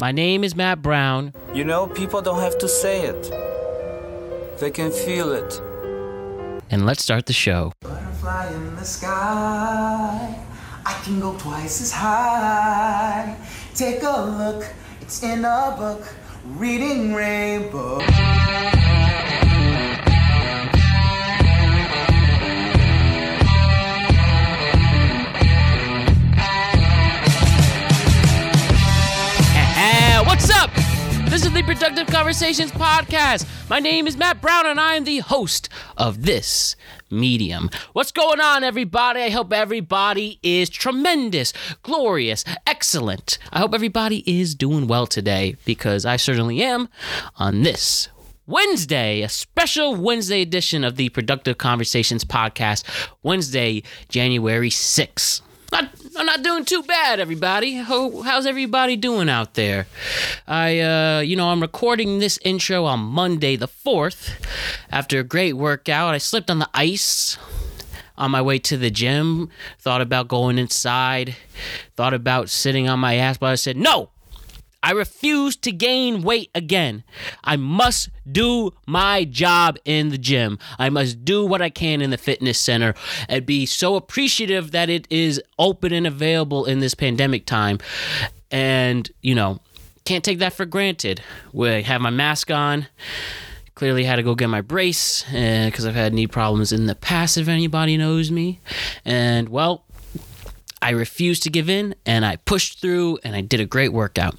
My name is Matt Brown. You know, people don't have to say it, they can feel it. And let's start the show. Butterfly in the sky. I can go twice as high. Take a look, it's in a book. Reading Rainbow. What's up? This is the Productive Conversations Podcast. My name is Matt Brown, and I am the host of this medium. What's going on, everybody? I hope everybody is tremendous, glorious, excellent. I hope everybody is doing well today because I certainly am on this Wednesday, a special Wednesday edition of the Productive Conversations Podcast, Wednesday, January 6th. Not, I'm not doing too bad, everybody. How, how's everybody doing out there? I, uh, you know, I'm recording this intro on Monday the 4th. After a great workout, I slipped on the ice on my way to the gym. Thought about going inside. Thought about sitting on my ass, but I said, no! I refuse to gain weight again. I must do my job in the gym. I must do what I can in the fitness center and be so appreciative that it is open and available in this pandemic time. And, you know, can't take that for granted. We have my mask on. Clearly had to go get my brace eh, because I've had knee problems in the past, if anybody knows me. And, well, I refused to give in and I pushed through and I did a great workout.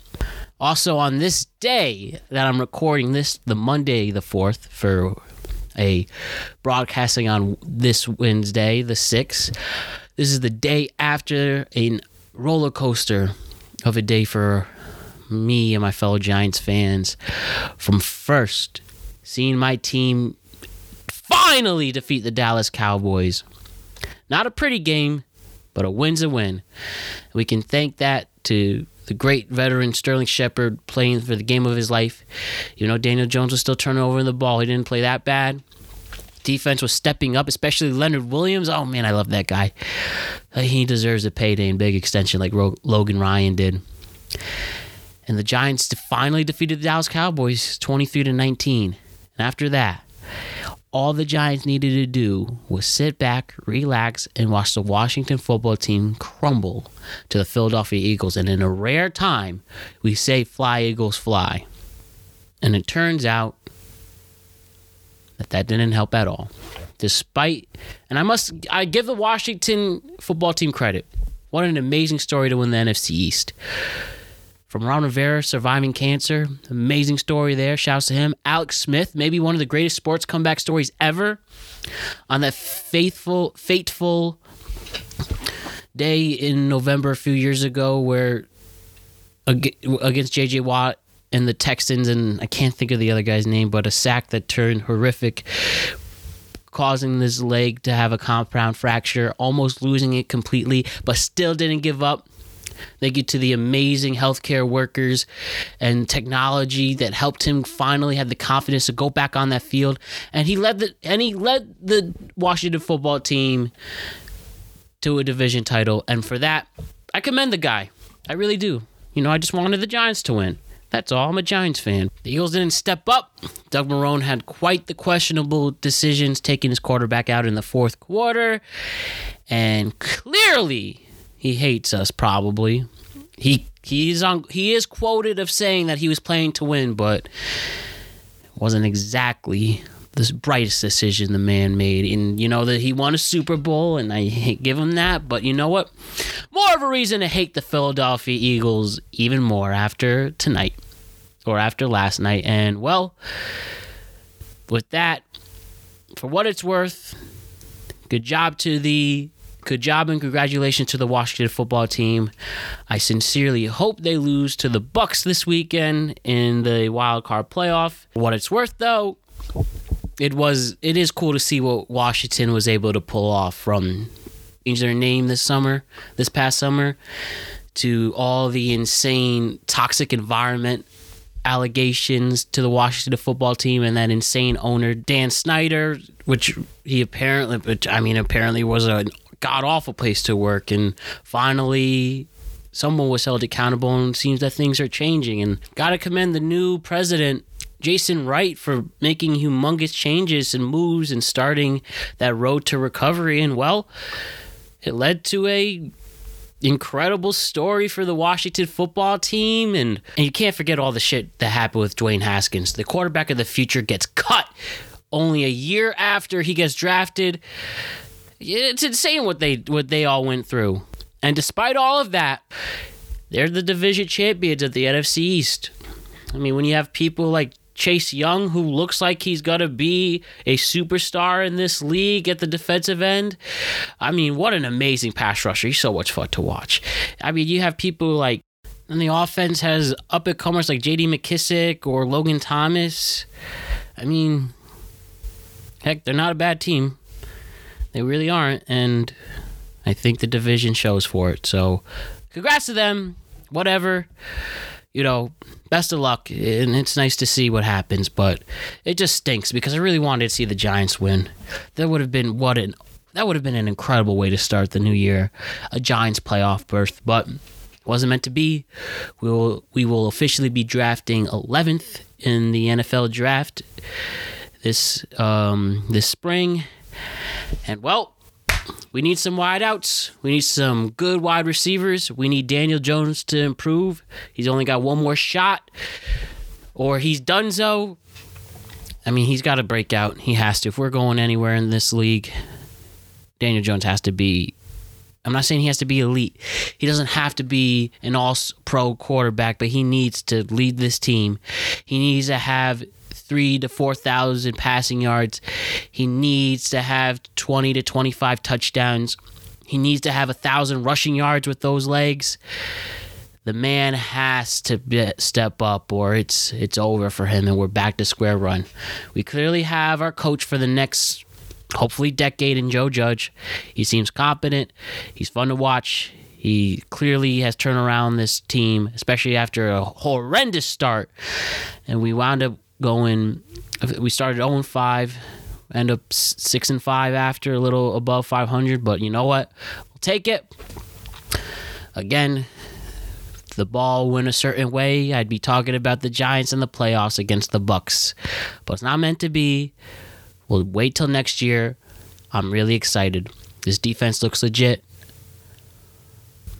Also, on this day that I'm recording this, the Monday the 4th, for a broadcasting on this Wednesday, the 6th, this is the day after a roller coaster of a day for me and my fellow Giants fans. From first seeing my team finally defeat the Dallas Cowboys. Not a pretty game, but a win's a win. We can thank that to the great veteran Sterling Shepard playing for the game of his life. You know, Daniel Jones was still turning over the ball. He didn't play that bad. Defense was stepping up, especially Leonard Williams. Oh man, I love that guy. Uh, he deserves a payday and big extension like Logan Ryan did. And the Giants finally defeated the Dallas Cowboys 23 to 19. And after that, all the Giants needed to do was sit back, relax, and watch the Washington football team crumble to the Philadelphia Eagles. And in a rare time, we say, Fly, Eagles, fly. And it turns out that that didn't help at all. Despite, and I must, I give the Washington football team credit. What an amazing story to win the NFC East from Ron Rivera surviving cancer. Amazing story there. Shouts to him. Alex Smith, maybe one of the greatest sports comeback stories ever. On that faithful, fateful day in November a few years ago, where against JJ Watt and the Texans, and I can't think of the other guy's name, but a sack that turned horrific. Causing this leg to have a compound fracture, almost losing it completely, but still didn't give up. Thank you to the amazing healthcare workers and technology that helped him finally have the confidence to go back on that field. And he led the and he led the Washington football team to a division title. And for that, I commend the guy. I really do. You know, I just wanted the Giants to win. That's all. I'm a Giants fan. The Eagles didn't step up. Doug Marone had quite the questionable decisions, taking his quarterback out in the fourth quarter. And clearly, he hates us probably. He he's on he is quoted of saying that he was playing to win, but it wasn't exactly the brightest decision the man made. And you know that he won a Super Bowl, and I give him that. But you know what? More of a reason to hate the Philadelphia Eagles even more after tonight or after last night. And well, with that, for what it's worth, good job to the good job and congratulations to the Washington football team. I sincerely hope they lose to the Bucks this weekend in the wild card playoff. What it's worth though, it was it is cool to see what Washington was able to pull off from their name this summer, this past summer, to all the insane toxic environment allegations to the Washington football team and that insane owner Dan Snyder, which he apparently, which I mean, apparently was a god awful place to work, and finally someone was held accountable, and seems that things are changing. And got to commend the new president, Jason Wright, for making humongous changes and moves and starting that road to recovery. And well, it led to a incredible story for the Washington football team. And, and you can't forget all the shit that happened with Dwayne Haskins. The quarterback of the future gets cut only a year after he gets drafted. It's insane what they what they all went through. And despite all of that, they're the division champions of the NFC East. I mean, when you have people like Chase Young, who looks like he's going to be a superstar in this league at the defensive end. I mean, what an amazing pass rusher. He's so much fun to watch. I mean, you have people like, and the offense has up and comers like JD McKissic or Logan Thomas. I mean, heck, they're not a bad team. They really aren't. And I think the division shows for it. So, congrats to them. Whatever. You know, best of luck. And it's nice to see what happens, but it just stinks because I really wanted to see the Giants win. That would have been what an that would have been an incredible way to start the new year, a Giants playoff berth, but wasn't meant to be. We will we will officially be drafting 11th in the NFL draft this um, this spring, and well, we need some wideouts. We need some good wide receivers. We need Daniel Jones to improve. He's only got one more shot, or he's done so. I mean, he's got to break out. He has to. If we're going anywhere in this league, Daniel Jones has to be. I'm not saying he has to be elite. He doesn't have to be an all pro quarterback, but he needs to lead this team. He needs to have three to 4,000 passing yards. He needs to have 20 to 25 touchdowns. He needs to have a thousand rushing yards with those legs. The man has to step up, or it's it's over for him, and we're back to square one. We clearly have our coach for the next, hopefully, decade in Joe Judge. He seems competent. He's fun to watch. He clearly has turned around this team, especially after a horrendous start. And we wound up going. We started 0 5, end up 6 and 5 after, a little above 500. But you know what? We'll take it. Again, the ball went a certain way, I'd be talking about the Giants in the playoffs against the Bucks. But it's not meant to be. We'll wait till next year. I'm really excited. This defense looks legit.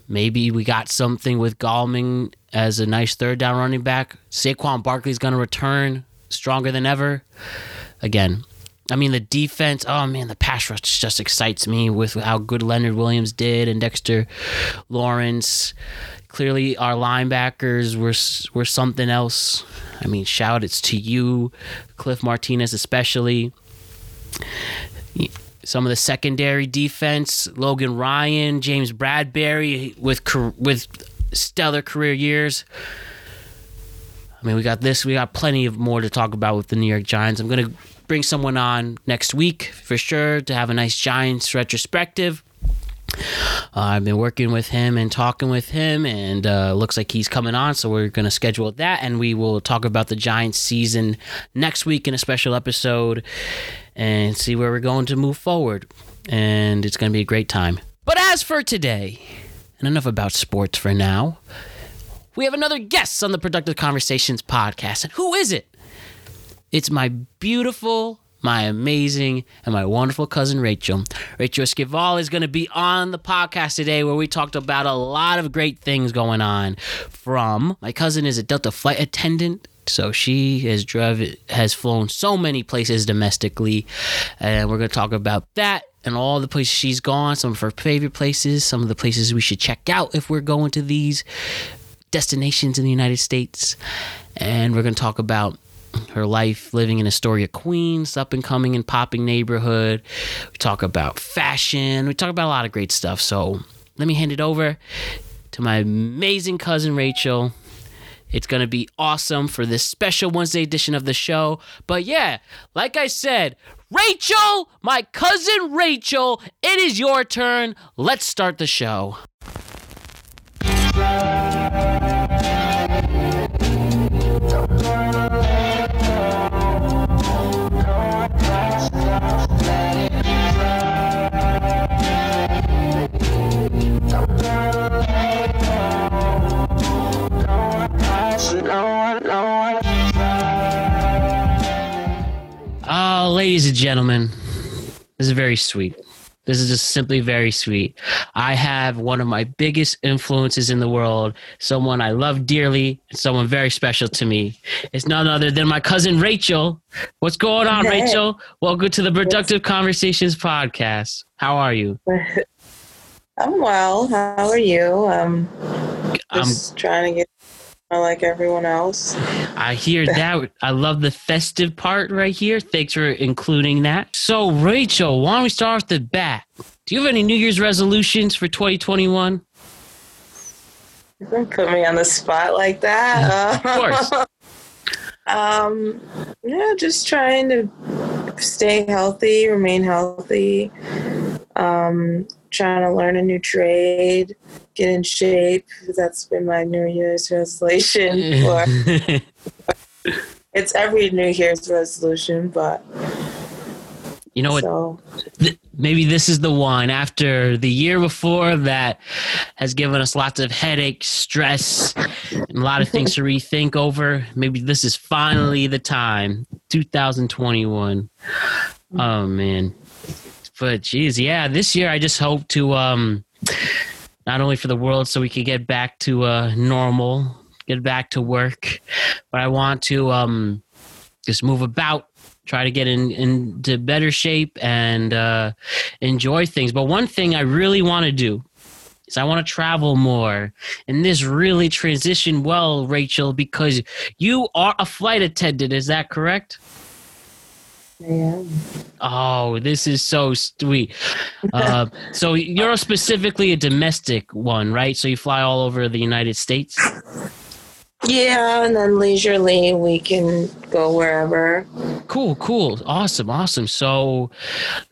Maybe we got something with Gallman as a nice third down running back. Saquon Barkley's going to return stronger than ever. Again, I mean, the defense, oh man, the pass rush just excites me with how good Leonard Williams did and Dexter Lawrence. Clearly, our linebackers were, were something else. I mean, shout outs to you, Cliff Martinez, especially. Some of the secondary defense, Logan Ryan, James Bradberry with with stellar career years. I mean, we got this. We got plenty of more to talk about with the New York Giants. I'm going to bring someone on next week for sure to have a nice Giants retrospective. Uh, I've been working with him and talking with him, and uh, looks like he's coming on. So we're going to schedule that, and we will talk about the Giants season next week in a special episode and see where we're going to move forward. And it's going to be a great time. But as for today, and enough about sports for now, we have another guest on the Productive Conversations podcast. And who is it? It's my beautiful, my amazing, and my wonderful cousin Rachel. Rachel Esquivel is going to be on the podcast today where we talked about a lot of great things going on. From my cousin is a Delta flight attendant so she has driven, has flown so many places domestically, and we're going to talk about that and all the places she's gone, some of her favorite places, some of the places we should check out if we're going to these destinations in the United States. And we're going to talk about her life living in Astoria, Queens, up and coming and popping neighborhood. We talk about fashion. We talk about a lot of great stuff. So let me hand it over to my amazing cousin Rachel. It's going to be awesome for this special Wednesday edition of the show. But yeah, like I said, Rachel, my cousin Rachel, it is your turn. Let's start the show. Ladies and gentlemen, this is very sweet. This is just simply very sweet. I have one of my biggest influences in the world, someone I love dearly, someone very special to me. It's none other than my cousin Rachel. What's going on, Hey. Rachel? Welcome to the Productive Conversations podcast. How are you? I'm well. How are you? Um, I'm just trying to get like everyone else. I hear that. I love the festive part right here. Thanks for including that. So, Rachel, why don't we start off the bat? Do you have any New Year's resolutions for 2021? Don't put me on the spot like that. Of course. um, yeah, just trying to stay healthy, remain healthy. Um, trying to learn a new trade, get in shape. That's been my New Year's resolution. For it's every New Year's resolution, but you know what? so Th- maybe this is the one after the year before that has given us lots of headaches, stress, and a lot of things to rethink over. Maybe this is finally the time, 2021. Oh man, but geez, yeah, this year I just hope to um, not only for the world, so we could get back to uh, normal, get back to work, but I want to um, just move about try to get in into better shape and uh, enjoy things. But one thing I really want to do is I want to travel more. And this really transitioned well, Rachel, because you are a flight attendant. Is that correct? Yeah. Oh, this is so sweet. Uh, so you're specifically a domestic one, right? So you fly all over the United States. Yeah, and then leisurely we can go wherever. Cool, cool, awesome, awesome. So,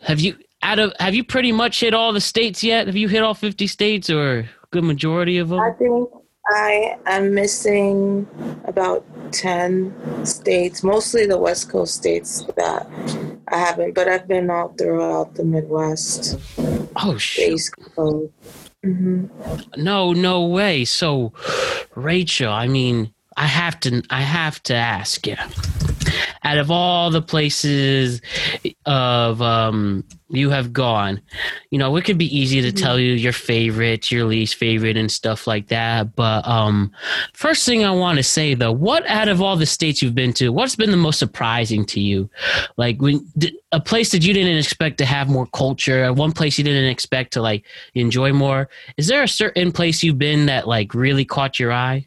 have you out of have you pretty much hit all the states yet? Have you hit all fifty states or a good majority of them? I think I am missing about 10 states, mostly the West Coast states that I haven't, but I've been all throughout the Midwest, Oh shit! East Coast. hmm No, no way. So, Rachel, I mean, I have to, I have to ask you. Out of all the places of um, you have gone, you know, it could be easy to tell you your favorite, your least favorite, and stuff like that. But um, first thing I want to say though, what out of all the states you've been to, what's been the most surprising to you? Like when a place that you didn't expect to have more culture, one place you didn't expect to like enjoy more. Is there a certain place you've been that like really caught your eye?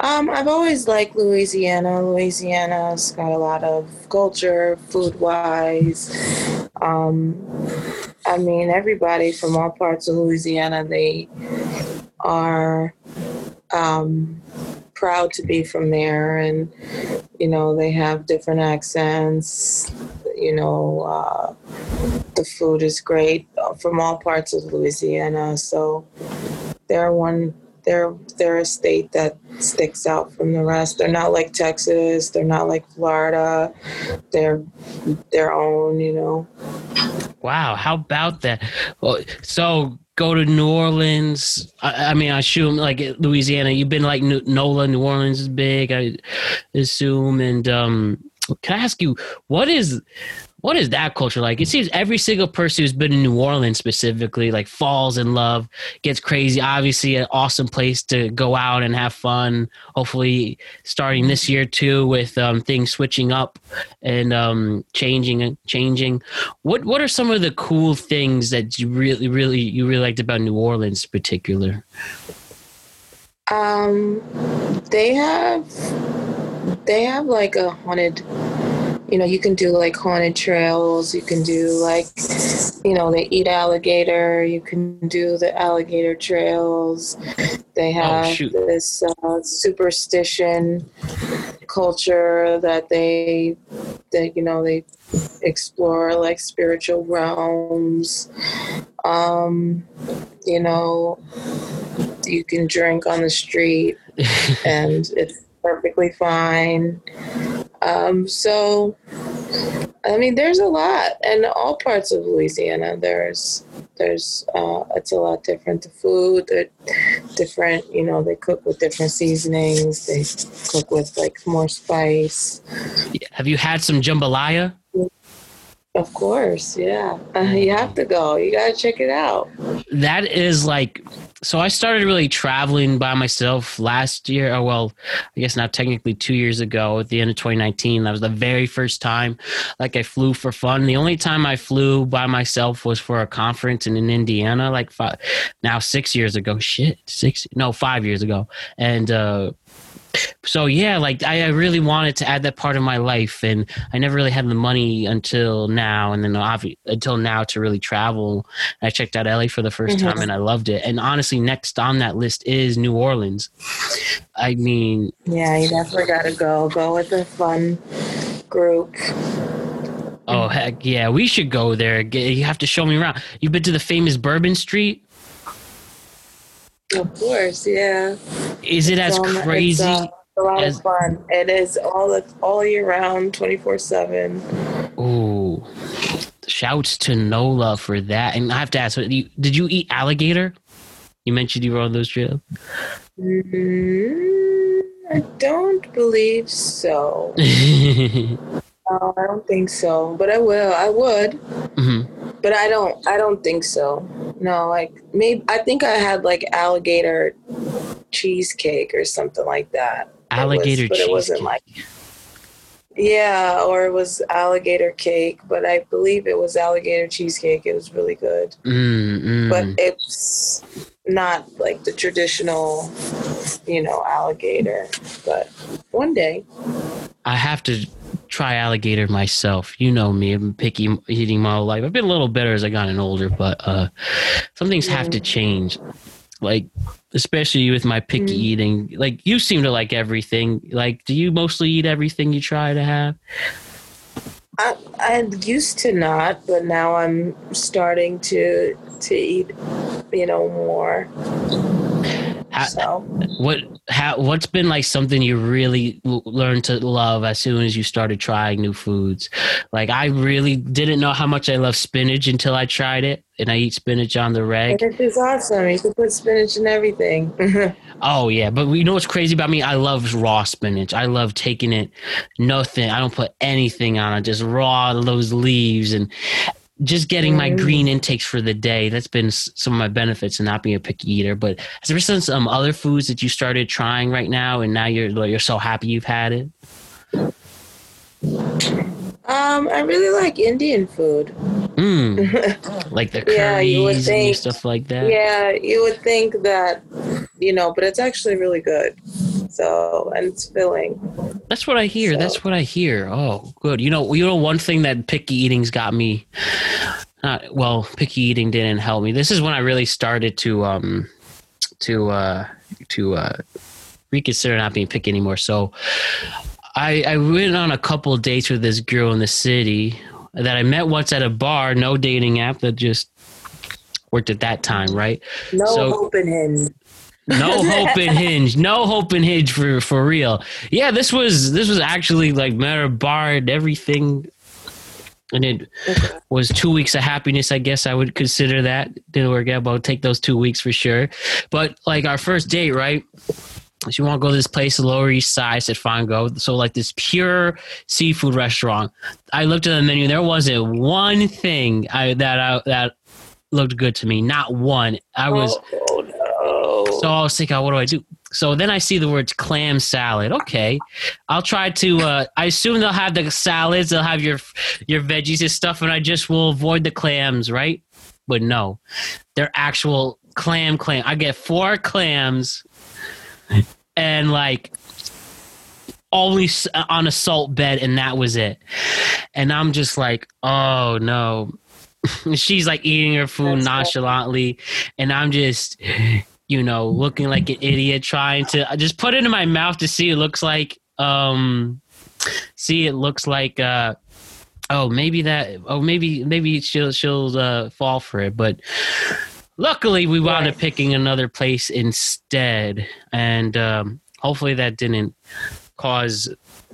Um, I've always liked Louisiana. Louisiana's got a lot of culture, food wise. Um, I mean, everybody from all parts of Louisiana, they are um, proud to be from there. And, you know, they have different accents. You know, uh, the food is great from all parts of Louisiana. So they're one they're they're a state that sticks out from the rest. They're not like Texas. They're not like Florida. They're their own, you know. Wow, how about that? Well, so go to New Orleans. I, I mean, I assume like Louisiana. You've been like New, NOLA. New Orleans is big. I assume. And um, can I ask you what is what is that culture like? It seems every single person who's been in New Orleans specifically like falls in love, gets crazy. Obviously, an awesome place to go out and have fun. Hopefully, starting this year too, with um, things switching up and um, changing and changing. What what are some of the cool things that you really really you really liked about New Orleans, in particular? Um, they have they have like a haunted. You know, you can do like haunted trails. You can do like, you know, they eat alligator. You can do the alligator trails. They have shoot. this uh, superstition culture that they, that you know, they explore like spiritual realms. Um, you know, you can drink on the street and it's perfectly fine. Um, so I mean, there's a lot, in all parts of Louisiana. There's, there's, uh, it's a lot different. The food, they're different. You know, they cook with different seasonings. They cook with like more spice. Have you had some jambalaya? Of course, yeah. Uh, you have to go. You gotta check it out. That is like so I started really traveling by myself last year. Oh, well, I guess now technically two years ago at the end of 2019. That was the very first time like I flew for fun. The only time I flew by myself was for a conference in, in Indiana, like five, now six years ago. Shit, six, no, five years ago. And, uh, so yeah, like I, I, really wanted to add that part of my life, and I never really had the money until now, and then obvi- until now to really travel. I checked out LA for the 1st mm-hmm. time, and I loved it. And honestly, next on that list is New Orleans. I mean, yeah, you definitely got to go. Go with a fun group. Oh heck yeah, we should go there. You have to show me around. You've been to the famous Bourbon Street. Of course, yeah. Is it as um, crazy? Uh, a lot as, of fun. It is all all year round, twenty four seven. Ooh, shouts to Nola for that. And I have to ask, did you eat alligator? You mentioned you were on those trips. Mm, I don't believe so. No, I don't think so, but I will. I would, mm-hmm. But I don't. I don't think so. No, like maybe I think I had like alligator cheesecake or something like that. Alligator it was, but cheesecake. it wasn't like. Yeah, or it was alligator cake, but I believe it was alligator cheesecake. It was really good, mm-hmm. but it's not like the traditional, you know, alligator. But one day, I have to try alligator myself. You know me, I'm picky eating my whole life. I've been a little better as I gotten older, but uh, some things have to change. Like especially with my picky mm. eating. Like you seem to like everything. Like, do you mostly eat everything you try to have? I, I used to not, but now I'm starting to to eat, you know, more. So. What how what's been like something you really learned to love as soon as you started trying new foods? Like I really didn't know how much I love spinach until I tried it, and I eat spinach on the reg. Spinach is awesome. You can put spinach in everything. oh yeah, but you know what's crazy about me? I love raw spinach. I love taking it, nothing. I don't put anything on it, just raw those leaves and just getting my mm. green intakes for the day. That's been some of my benefits in not being a picky eater. But has there been some other foods that you started trying right now, and now you're you're so happy you've had it? Um, I really like Indian food. Mm. like the curries yeah, you would think, and stuff like that. Yeah, you would think that, you know, but it's actually really good. So and it's filling. That's what I hear. So. That's what I hear. Oh, good. You know, you know, one thing that picky eating's got me. Not well, picky eating didn't help me. This is when I really started to um to uh to uh reconsider not being picky anymore. So I, I went on a couple dates with this girl in the city that I met once at a bar, no dating app that just worked at that time, right? No so, hope in hinge. no hope in hinge. No hope in hinge for for real. Yeah, this was this was actually like met a bar and everything. And it okay. was two weeks of happiness, I guess I would consider that. Didn't work out, but I'll take those two weeks for sure. But like our first date, right? You want to go to this place, the Lower East Side, said, fine, go. So, like this pure seafood restaurant. I looked at the menu. There wasn't one thing I, that I, that looked good to me. Not one. I was. Oh, no. So I was thinking, what do I do? So then I see the words clam salad. Okay, I'll try to. Uh, I assume they'll have the salads. They'll have your your veggies and stuff, and I just will avoid the clams, right? But no, they're actual clam clam. I get four clams and like only on a salt bed and that was it. And i'm just like oh no. She's like eating her food That's nonchalantly. And i'm just you know looking like an idiot trying to uh, just put it in my mouth to see it looks like um see it looks like uh oh maybe that oh maybe maybe she'll she'll uh fall for it. But luckily we wound up picking another place instead and um hopefully that didn't cause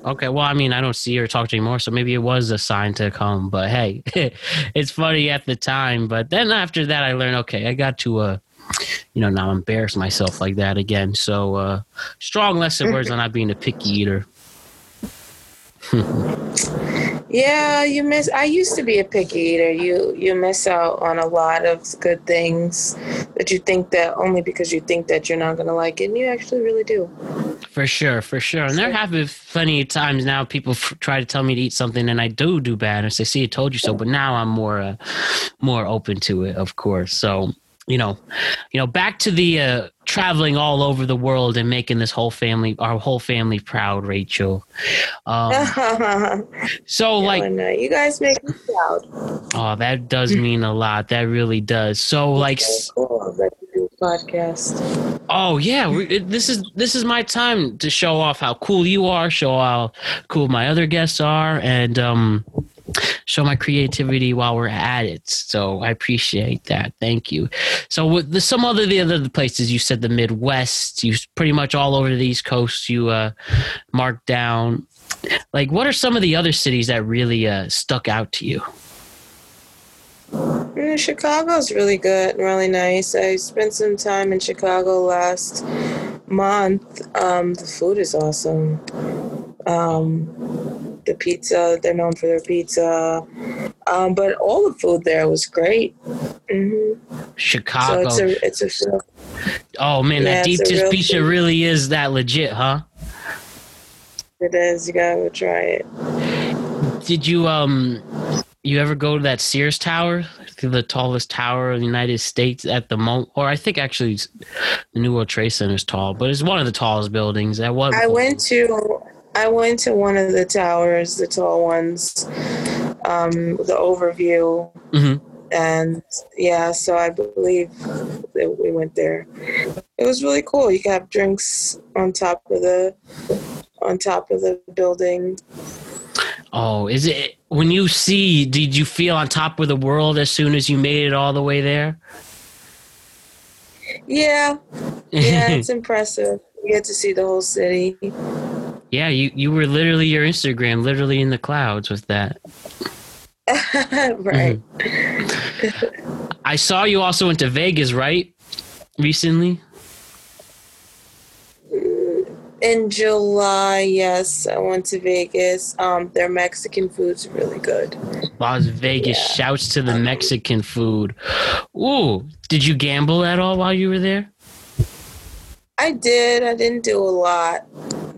okay well i mean i don't see her talk to you anymore so maybe it was a sign to come but hey it's funny at the time but then after that i learned okay i got to uh you know not embarrass myself like that again so uh strong lesson words on not being a picky eater Yeah, you miss. I used to be a picky eater. You you miss out on a lot of good things that you think that only because you think that you're not gonna like it, and you actually really do. For sure, for sure. And there have been plenty of times now people f- try to tell me to eat something and I do do bad and say, "See, I told you so." But now I'm more uh, more open to it, of course. So you know, you know, back to the uh, traveling all over the world and making this whole family, our whole family proud, Rachel. Um, so, like, you guys make me proud. oh, that does mean a lot. That really does. So, like, s- Cool that you do a podcast. Oh yeah, we, it, this is this is my time to show off how cool you are, show how cool my other guests are, and um, show my creativity while we're at it. So I appreciate that. Thank you. So with the, some other the other places you said the Midwest, you pretty much all over the East Coast. You uh, marked down. Like, what are some of the other cities that really uh, stuck out to you? Mm, Chicago's really good and really nice. I spent some time in Chicago last month. Um, the food is awesome. Um, the pizza, they're known for their pizza. Um, but all the food there was great. hmm So Chicago. it's a it's a oh man, Yeah, that deep dish pizza thing. really is that legit, huh? it is. You gotta go try it. Did you um you ever go to that Sears Tower, the tallest tower in the United States at the moment? Or I think actually the New World Trade Center is tall, but it's one of the tallest buildings. At what? I went to I went to one of the towers, the tall ones, um, the overview, Mhm. and yeah, so I believe that we went there. It was really cool. You could have drinks on top of the on top of the building. Oh, is it when you see? Did you feel on top of the world as soon as you made it all the way there? Yeah, yeah, it's impressive. You get to see the whole city. Yeah, you you were literally your Instagram, literally in the clouds with that. right. I saw you also went to Vegas, right? Recently. In July, yes, I went to Vegas. Um, their Mexican food's really good. Las Vegas. Yeah. Shouts to the Mexican food. Ooh, did you gamble at all while you were there? I did. I didn't do a lot,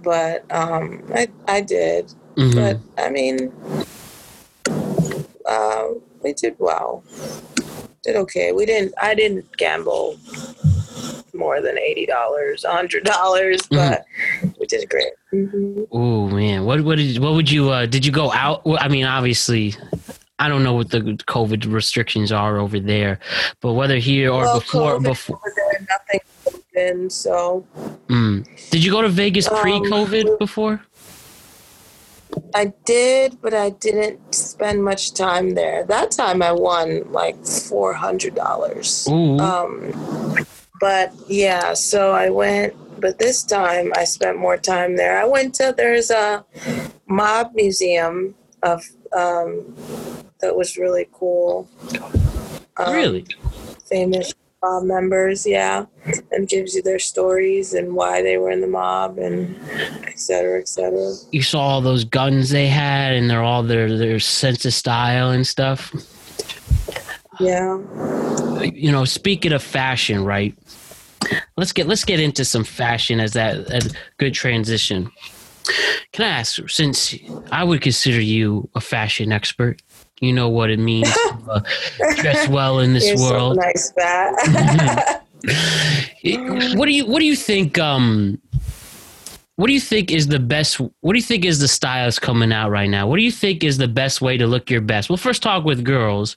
but um, I I did. Mhm. But I mean, uh, we did well. Did okay. We didn't. I didn't gamble more than eighty dollars, hundred dollars, but we did great. hmm Oh man, what what did what would you uh did you go out? I mean, obviously, I don't know what the COVID restrictions are over there, but whether here or Well, before COVID before. there, nothing open, so Mm. Did you go to Vegas Um, pre-COVID before? I did, but I didn't spend much time there. That time I won like four hundred dollars. Um, but yeah, so I went, but this time I spent more time there. I went to there's a mob museum of um, that was really cool. Um, really? famous mob members, yeah, and gives you their stories and why they were in the mob and et cetera, et cetera. You saw all those guns they had, and they're all their their sense of style and stuff. Yeah. you know speaking of fashion right let's get let's get into some fashion as that a good transition can i ask since i would consider you a fashion expert you know what it means to uh, dress well in this You're so world. nice, Pat. what do you what do you think um what do you think is the best what do you think is the styles coming out right now? What do you think is the best way to look your best? Well first talk with girls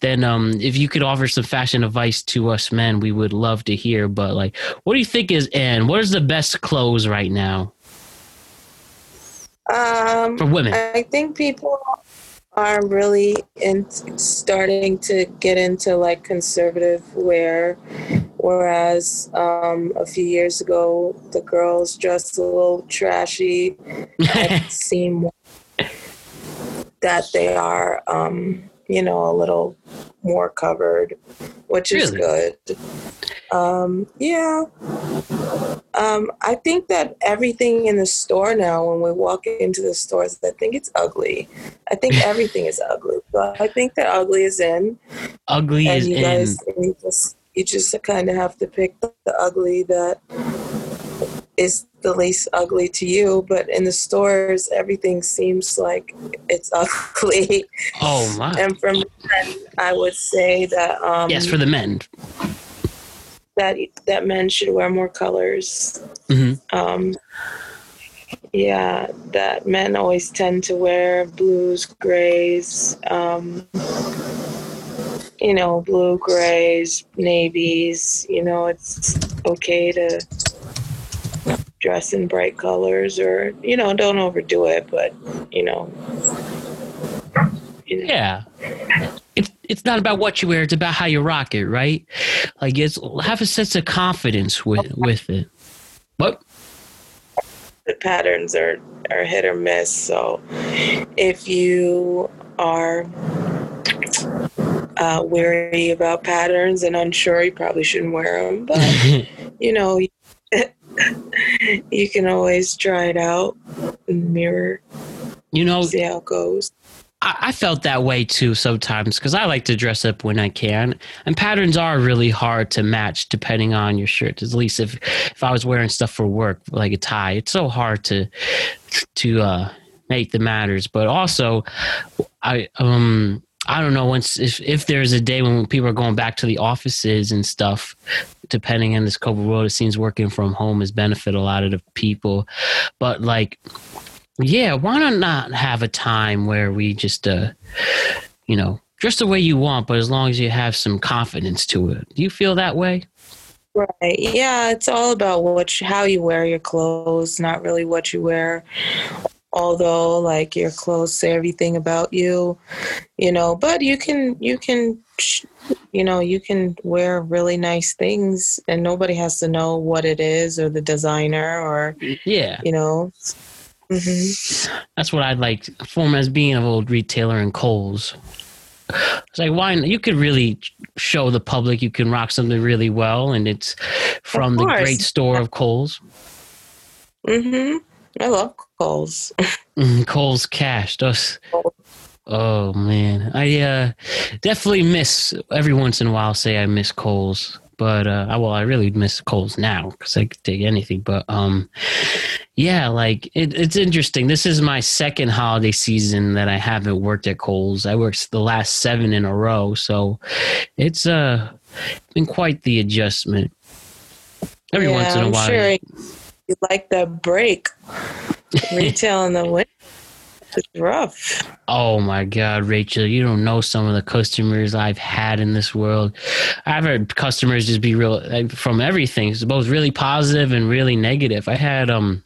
then um if you could offer some fashion advice to us men we would love to hear but like what do you think is and what is the best clothes right now? Um, for women. I think people are really in starting to get into like conservative wear Whereas um, a few years ago, the girls dressed a little trashy. It seemed that they are, um, you know, a little more covered, which is good. Um, yeah. Um, I think that everything in the store now, when we walk into the stores, I think it's ugly. I think everything is ugly. But I think that ugly is in, Ugly and is you in. guys, you just, you just kind of have to pick the, the ugly that is the least ugly to you. But in the stores, everything seems like it's ugly. Oh my. and for men, I would say that um, yes, for the men. that that men should wear more colors. Mhm. Um, yeah, that men always tend to wear blues, grays, um, you know, blue, grays, navies. You know, it's okay to dress in bright colors, or you know, don't overdo it, but you know. you know. Yeah. It's it's not about what you wear, it's about how you rock it, right? Like it's have a sense of confidence with with it. What? the patterns are are hit or miss. So if you are uh, wary about patterns and unsure, you probably shouldn't wear them. But you know, you can always try it out in the mirror, you know, see how it goes. I, I felt that way too sometimes because I like to dress up when I can, and patterns are really hard to match depending on your shirt. At least if if I was wearing stuff for work, like a tie, it's so hard to to uh, make the matters. But also, I um. I don't know once if, if there's a day when people are going back to the offices and stuff, depending on this COVID world, it seems working from home has benefit a lot of the people. But like yeah, why not not have a time where we just, uh, you know, dress the way you want, but as long as you have some confidence to it. Do you feel that way? Right. Yeah, it's all about what you, how you wear your clothes, not really what you wear. Although like your clothes say everything about you, you know, but you can you can you know, you can wear really nice things and nobody has to know what it is or the designer or, Yeah, you know. Mhm. that's what I'd like form as being an old retailer in Kohl's. It's like why not? you could really show the public you can rock something really well, and it's from the great store of Kohl's. Mhm. I love Kohl's. Mm, Kohl's Cash. Those. Oh man, I uh, definitely miss every once in a while. Say I miss Kohl's, but uh, I- well, I really miss Kohl's now because I could take anything. But um, yeah, like it, it's interesting. This is my second holiday season that I haven't worked at Kohl's. I worked the last seven in a row, so it's uh been quite the adjustment. Every yeah, once in a I'm while, sure you like that break. Retail in the winter is rough. Oh my God, Rachel, you don't know some of the customers I've had in this world. I've had customers just be real like, from everything, it's both really positive and really negative. I had um,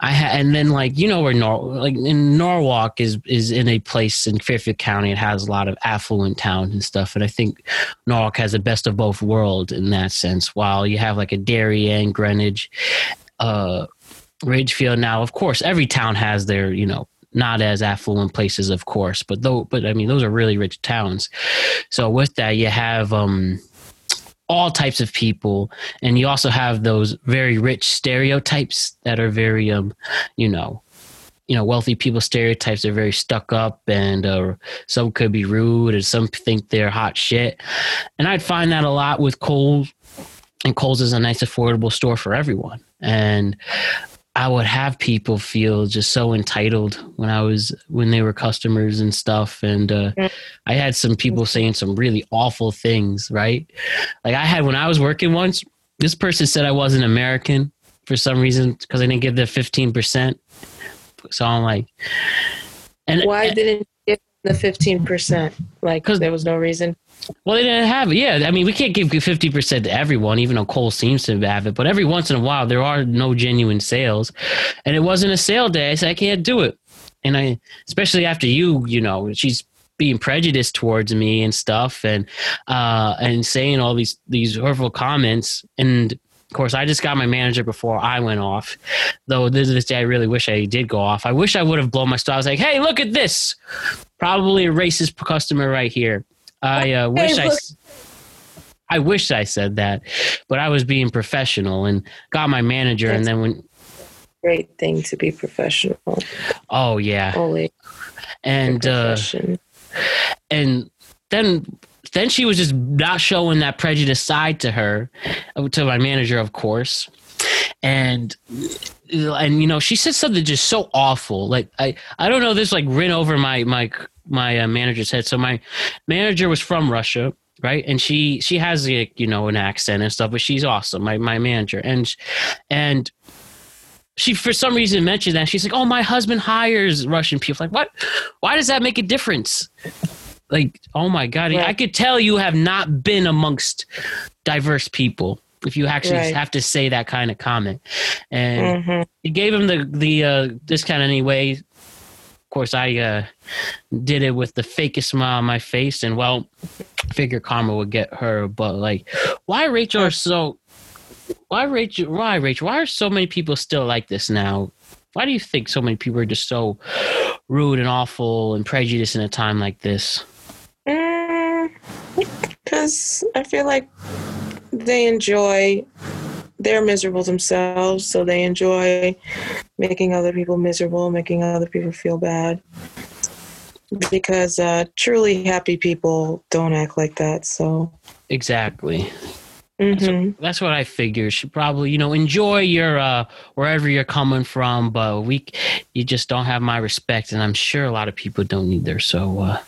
I had, and then like you know where Nor like in Norwalk is is in a place in Fairfield County. It has a lot of affluent towns and stuff, and I think Norwalk has the best of both worlds in that sense. While you have like a Darien, Greenwich, uh, Ridgefield. Now, of course, every town has their, you know, not as affluent places, of course, but though, but I mean, those are really rich towns. So with that, you have um, all types of people, and you also have those very rich stereotypes that are very, um, you know, you know, wealthy people stereotypes are very stuck up, and uh, some could be rude, and some think they're hot shit. And I'd find that a lot with Kohl's, and Kohl's is a nice, affordable store for everyone, and I would have people feel just so entitled when I was when they were customers and stuff, and uh, I had some people saying some really awful things. Right, like I had when I was working once. This person said I wasn't American for some reason because I didn't give the fifteen percent. So I'm like, and Why didn't you give the fifteen percent? Like, 'Cause- there was no reason. Well, they didn't have it. Yeah, I mean, we can't give fifty percent to everyone, even though Cole seems to have it. But every once in a while, there are no genuine sales, and it wasn't a sale day. I said I can't do it, and I, especially after you, you know, she's being prejudiced towards me and stuff and uh and saying all these these hurtful comments. And of course i just got my manager before i went off. Though this, is this day i really wish i did go off. I wish i would have blown my stuff i was like hey look at this. Probably a racist customer right here i uh, wish i I wish I said that, but I was being professional and got my manager. and then when, Great thing to be professional. oh yeah, Always and uh, and then then she was just not showing that prejudice side to her uh, to my manager of course and and you know she said something just so awful like i i don't know this like ran over my my my uh, manager's head so my manager was from russia right? And she she has like you know an accent and stuff but she's awesome my my manager. And and she for some reason mentioned that. She's like oh my husband hires russian people. Like what? Why does that make a difference? Like oh my god. I could tell you have not been amongst diverse people if you actually Right. have to say that kind of comment. And Mhm. he gave him the the uh discount anyway course i uh did it with the fakest smile on my face and well figure karma would get her but like why rachel are so why rachel why rachel why are so many people still like this now? Why do you think so many people are just so rude and awful and prejudiced in a time like this? Because I feel like they enjoy, they're miserable themselves, so they enjoy making other people miserable, making other people feel bad. Because uh, truly happy people don't act like that. So, exactly mhm. that's what I figured. You should probably, you know, enjoy your uh wherever you're coming from, but we you just don't have my respect and I'm sure a lot of people don't either. So uh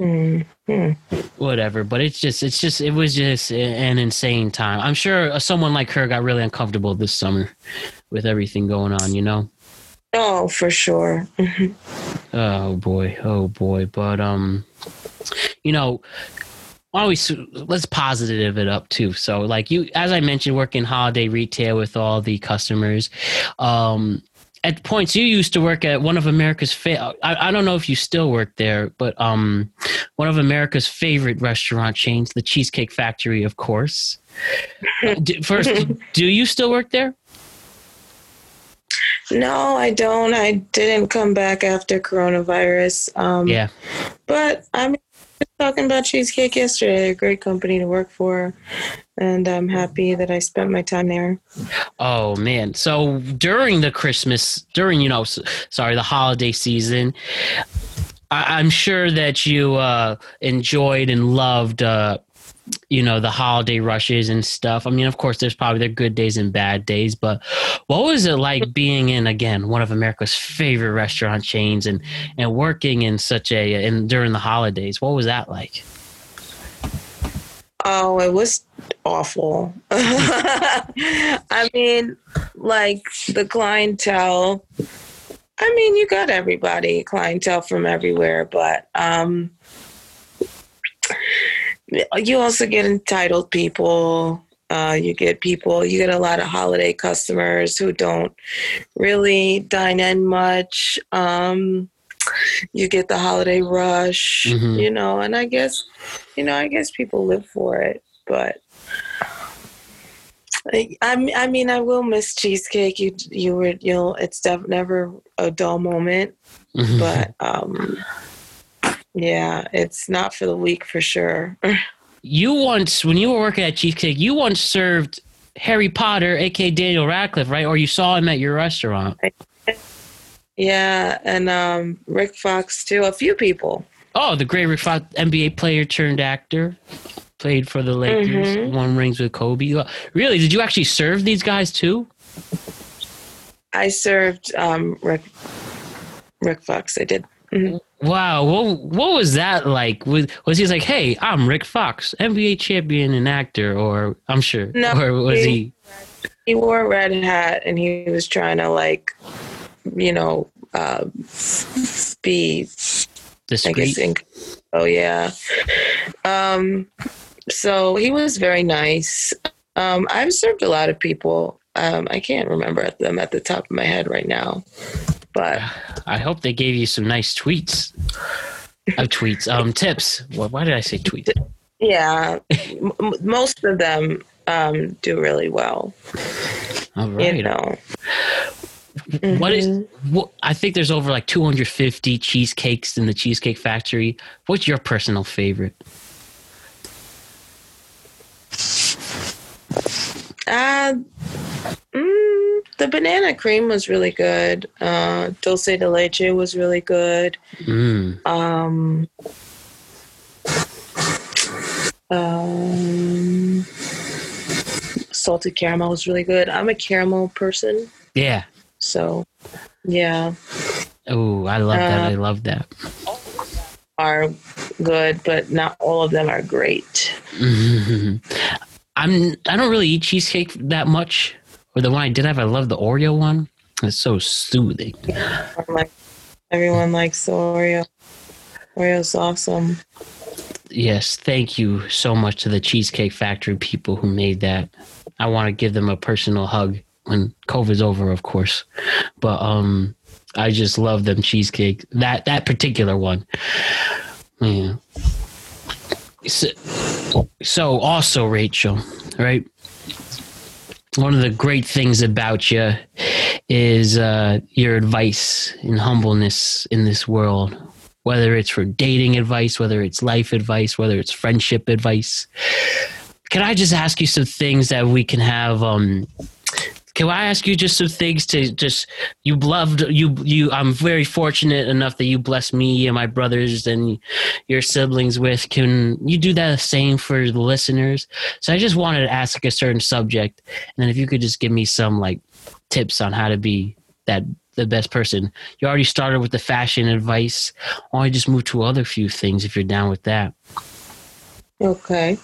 Mhm. whatever, but it's just it's just it was just an insane time. I'm sure someone like her got really uncomfortable this summer with everything going on, you know. oh, for sure. Mhm. Oh boy, oh boy, but um you know, always let's positive it up too. So like you as I mentioned working holiday retail with all the customers um at points you used to work at one of America's fa- I, I don't know if you still work there, but um one of America's favorite restaurant chains, the Cheesecake Factory, of course. D- First, do you still work there? No, I don't. I didn't come back after coronavirus. Um, Yeah. But I'm talking about Cheesecake yesterday. A great company to work for, and I'm happy that I spent my time there. Oh man! So during the Christmas, during you know, sorry, the holiday season, I, I'm sure that you uh, enjoyed and loved, uh, you know, the holiday rushes and stuff. I mean, of course, there's probably their good days and bad days, but what was it like being in again one of America's favorite restaurant chains and and working in such a and during the holidays? What was that like? Oh, it was awful. I mean, like the clientele. I mean, you got everybody, clientele from everywhere, but um, you also get entitled people. Uh, you get people, you get a lot of holiday customers who don't really dine in much. Um, you get the holiday rush, Mhm. you know, and I guess, you know, I guess people live for it, but I, I I mean, I will miss cheesecake. You, you were, you'll, it's def- never a dull moment, but, um, yeah, it's not for the weak for sure. you once when you were working at cheesecake you once served harry potter aka daniel radcliffe right or you saw him at your restaurant Yeah, and um, Rick Fox too. A few people. oh the great Rick Fox, nba player turned actor played for the lakers Mhm. won rings with kobe Uh, really did you actually serve these guys too I served um, Rick Rick Fox. I did. Wow what, what was that like was, was he like hey i'm rick fox nba champion and actor or i'm sure No, or was he he- wore a red hat and he was trying to like, you know, uh, be I discreet guess. In, oh yeah. Um. So he was very nice. Um. I've served a lot of people. Um. I can't remember them at the top of my head right now, but i hope they gave you some nice tweets of tweets. Um, tips. Why why did I say tweets? Yeah, m- most of them um, do really well. All right. You know, What is? Mm-hmm. What, I think there's over like 250 cheesecakes in the Cheesecake Factory. What's your personal favorite? uh, mm, the banana cream was really good. Uh, dulce de leche was really good. Mm. Um, um, salted caramel was really good. I'm a caramel person, Yeah. so yeah, Oh, I love that. Uh, I love that. are good, but not all of them are great. I'm. I don't really eat cheesecake that much. Or the one I did have, I love the Oreo one. It's so soothing. Like everyone likes the Oreo. Oreo's awesome. Yes, thank you so much to the Cheesecake Factory people who made that. I want to give them a personal hug when COVID's over, of course. But um, I just love them cheesecake. That that particular one. Yeah. So, so also Rachel, right? One of the great things about you is uh, your advice and humbleness in this world whether it's for dating advice, whether it's life advice, whether it's friendship advice. Can I just ask you some things that we can have? Um, can I ask you just some things to just you loved you you? I'm very fortunate enough that you blessed me and my brothers and your siblings with. Can you do that the same for the listeners? So I just wanted to ask a certain subject, and then if you could just give me some like tips on how to be that the best person. You already started with the fashion advice. You just move to other few things if you're down with that? Okay.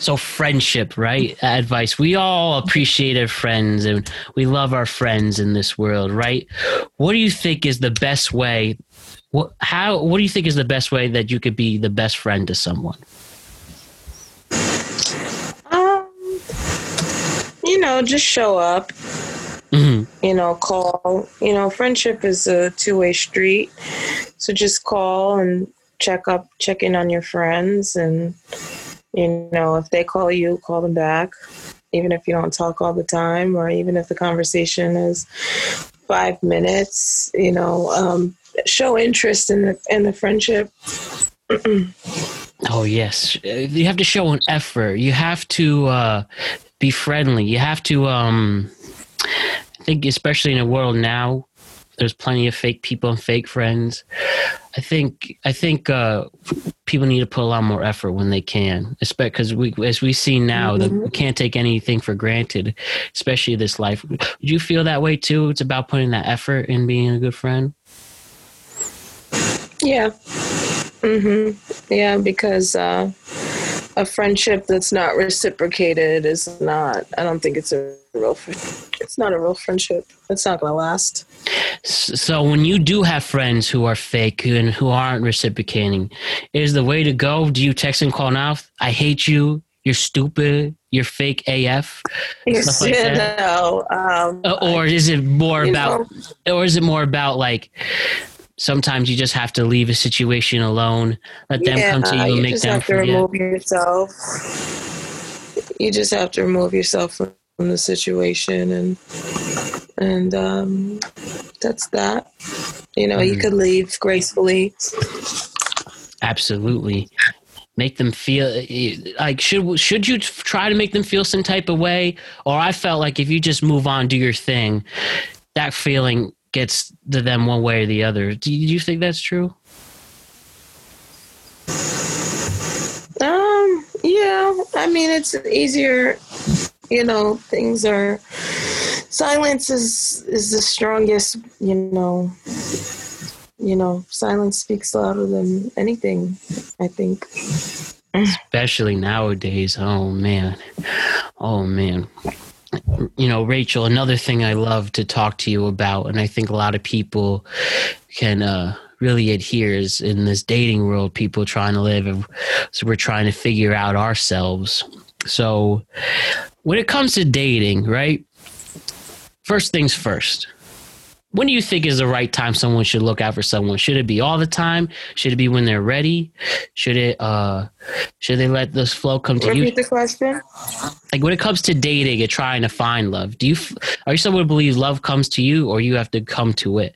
So friendship, right? Advice. We all appreciate our friends and we love our friends in this world, right? What do you think is the best way? What how what do you think is the best way that you could be the best friend to someone? Um, you know, just show up. Mhm. You know, call. You know, friendship is a two way street. So just call and check up, check in on your friends, and you know, if they call you, call them back. Even if you don't talk all the time, or even if the conversation is five minutes, you know, um, show interest in the in the friendship. Oh yes, you have to show an effort. You have to uh, be friendly. You have to. Um, I think, especially in a world now, there's plenty of fake people and fake friends. I think. I think uh, people need to put a lot more effort when they can, especially because we, as we see now, that we can't take anything for granted, especially this life. Do you feel that way too? It's about putting that effort in being a good friend. Yeah. Mhm. Yeah, because uh, a friendship that's not reciprocated is not. I don't think it's a real. It's not a real friendship. It's not gonna last. So when you do have friends who are fake and who aren't reciprocating, is the way to go? Do you text and call now? I hate you. You're stupid. You're fake AF. Stuff like know, um, Uh, or is it more about? Or is it more about like? Sometimes you just have to leave a situation alone. Let them come to you and you make just them have to forget. remove yourself. You just have to remove yourself from the situation, and and um, that's that. You know, Mm-hmm. you could leave gracefully. Absolutely. Make them feel like should should you try to make them feel some type of way? Or I felt like if you just move on, do your thing, that feeling gets to them one way or the other. Do you, think that's true? Um, yeah, I mean, it's easier. You know, things are. Silence is is the strongest. You know. You know, silence speaks louder than anything. I think. Especially nowadays. Oh man. Oh man. You know, Rachel, another thing I love to talk to you about, and I think a lot of people can uh, really adhere is in this dating world, people trying to live. So we're trying to figure out ourselves. So when it comes to dating, right? First things first. When do you think is the right time someone should look out for someone? Should it be all the time? Should it be when they're ready? Should it uh should they let this flow come to Repeat you? the question. Like when it comes to dating and trying to find love, do you are you someone who believes love comes to you or you have to come to it?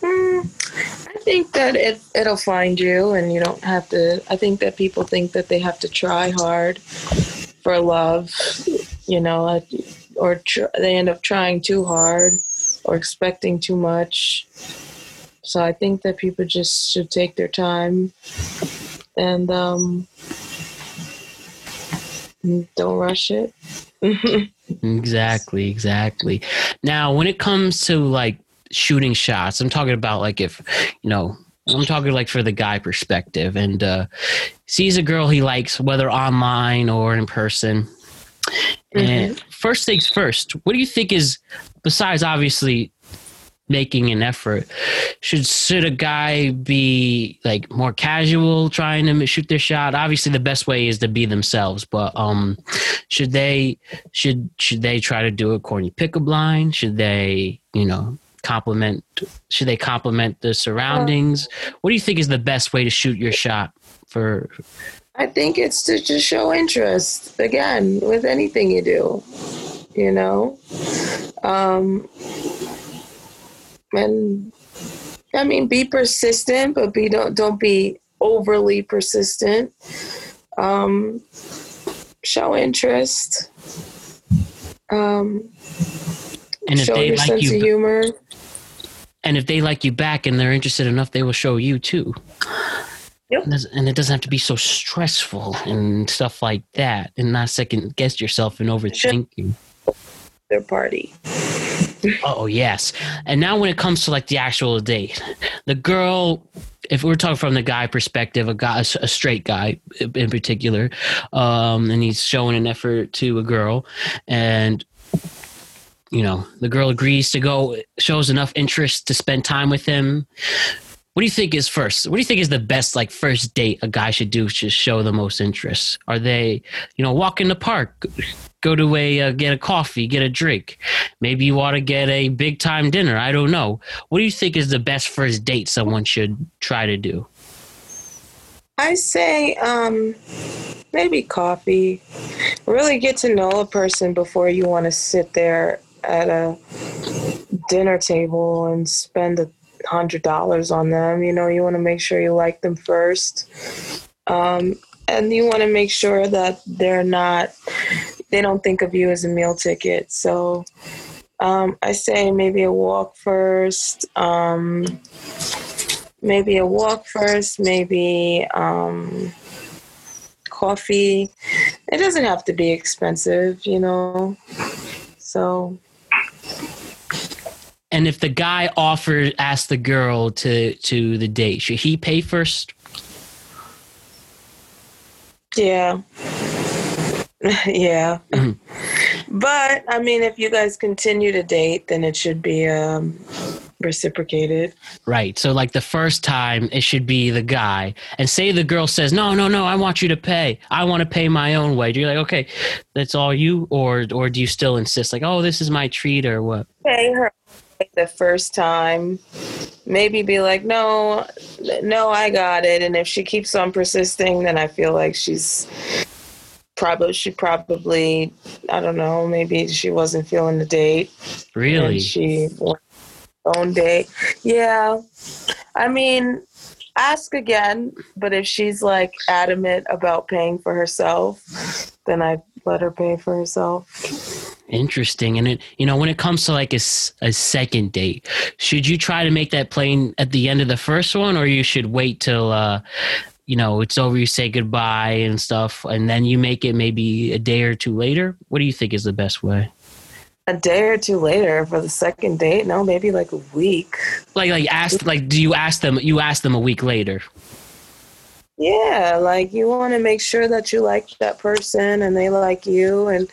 Hmm, I think that it it'll find you, and you don't have to. I think that people think that they have to try hard for love, you know, uh, or tr- they end up trying too hard or expecting too much. So I think that people just should take their time and um, don't rush it. Exactly, exactly. Now, when it comes to like shooting shots, I'm talking about like if, you know, I'm talking like for the guy perspective and uh sees a girl he likes whether online or in person. And first things first, what do you think is besides obviously making an effort should should a guy be like more casual trying to shoot their shot? Obviously the best way is to be themselves but um should they should should they try to do a corny pickup line? Should they you know compliment should they compliment the surroundings? What do you think is the best way to shoot your shot for I think it's to just show interest again with anything you do, you know. Um, and I mean, be persistent, but be don't don't be overly persistent. Um, show interest. Um, and if show they your like sense you of humor. and if they like you back and they're interested enough they will show you too Yep. and, it doesn't have to be so stressful and stuff like that and not second guess yourself and overthinking Their party. oh yes and now when it comes to like the actual date the girl if we're talking from the guy perspective a guy a straight guy in particular um and he's showing an effort to a girl and you know the girl agrees to go shows enough interest to spend time with him what do you think is first? What do you think is the best like first date a guy should do to show the most interest? Are they you know walk in the park go to a uh, get a coffee get a drink. Maybe you want to get a big time dinner. I don't know. What do you think is the best first date someone should try to do? I say um, maybe coffee. Really get to know a person before you want to sit there at a dinner table and spend a hundred dollars on them. You know, you want to make sure you like them first, um, and you want to make sure that they're not. They don't think of you as a meal ticket. So um, I say maybe a walk first. Um, maybe a walk first, maybe um, coffee. It doesn't have to be expensive, you know. So and if the guy offers asks the girl to to the date should he pay first yeah, yeah. Mhm. But I mean, if you guys continue to date, then it should be um, reciprocated. Right. So like the first time it should be the guy. And say the girl says, No, no, no, I want you to pay. I want to pay my own way. Do you like, okay, that's all you or or do you still insist like, oh, this is my treat or what? Pay her the first time. Maybe be like, no, no, I got it. And if she keeps on persisting, then I feel like she's probably she probably I don't know. Maybe she wasn't feeling the date. Really? And she own date. Yeah. I mean, ask again, but if she's like adamant about paying for herself, then I let her pay for herself. Interesting. And it, you know, when it comes to like a, a second date, should you try to make that plain at the end of the first one, or you should wait till, uh, you know, it's over, you say goodbye and stuff, and then you make it maybe a day or two later? What do you think is the best way? A day or two later for the second date, no, maybe like a week. Like, like ask, like, do you ask them? You ask them a week later. Yeah, like you want to make sure that you like that person and they like you, and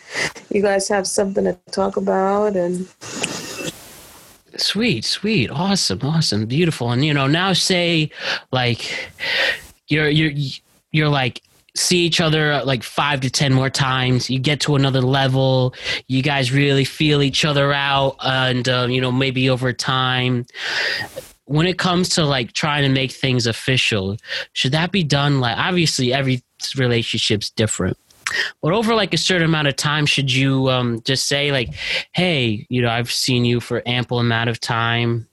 you guys have something to talk about. And Sweet, sweet, awesome, awesome, beautiful. And you know, now say like you're you're you're like see each other like five to ten more times you get to another level you guys really feel each other out and uh, you know maybe over time when it comes to like trying to make things official should that be done like obviously every relationship's different but over like a certain amount of time should you um, just say like hey you know i've seen you for ample amount of time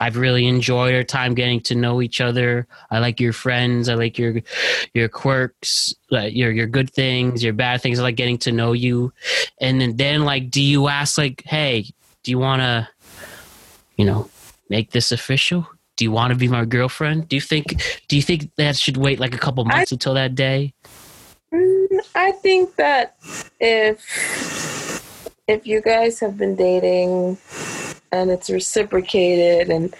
I've really enjoyed our time getting to know each other. I like your friends. I like your your quirks, like your your good things, your bad things. I like getting to know you. And then, then like, do you ask like, hey, do you want to, you know, make this official? Do you want to be my girlfriend? Do you think do you think that should wait like a couple months I, until that day? Mm, I think that if if you guys have been dating and it's reciprocated and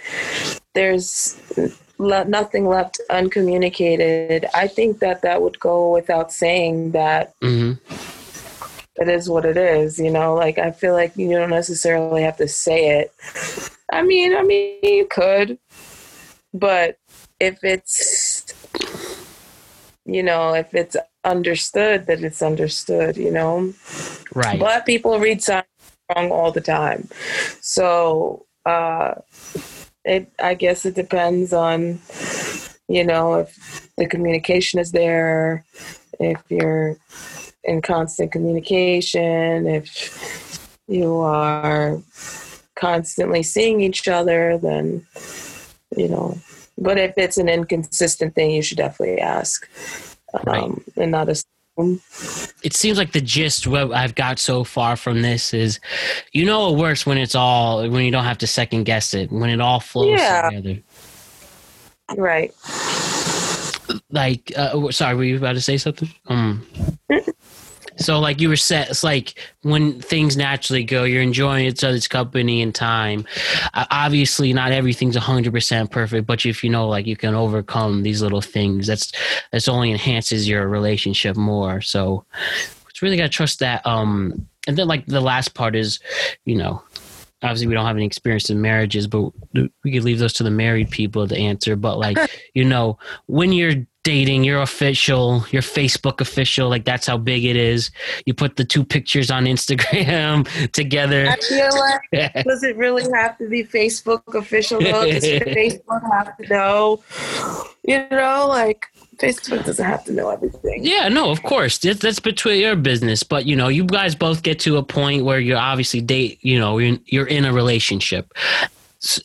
there's nothing left uncommunicated i think that that would go without saying that mm-hmm. it is what it is you know like i feel like you don't necessarily have to say it i mean i mean you could but if it's you know if it's understood that it's understood you know right but people read signs wrong all the time. So uh, it, I guess it depends on, you know, if the communication is there, if you're in constant communication, if you are constantly seeing each other, then, you know, but if it's an inconsistent thing, you should definitely ask um, right. and not assume it seems like the gist what I've got so far from this is, you know, it works when it's all when you don't have to second guess it when it all flows yeah. together. Right. Like, uh, sorry, were you about to say something? Um. So like you were set, it's like when things naturally go, you're enjoying each other's company and time. Uh, obviously, not everything's hundred percent perfect, but if you know, like you can overcome these little things, that's that's only enhances your relationship more. So it's really gotta trust that. Um, and then like the last part is, you know, obviously we don't have any experience in marriages, but we could leave those to the married people to answer. But like, you know, when you're dating, you're official, you're Facebook official, like that's how big it is. You put the two pictures on Instagram together. I feel like does it really have to be Facebook official though? Does Facebook have to know? You know, like Facebook doesn't have to know everything. Yeah, no, of course. That's between your business. But, you know, you guys both get to a point where you're obviously date, you know, you're in a relationship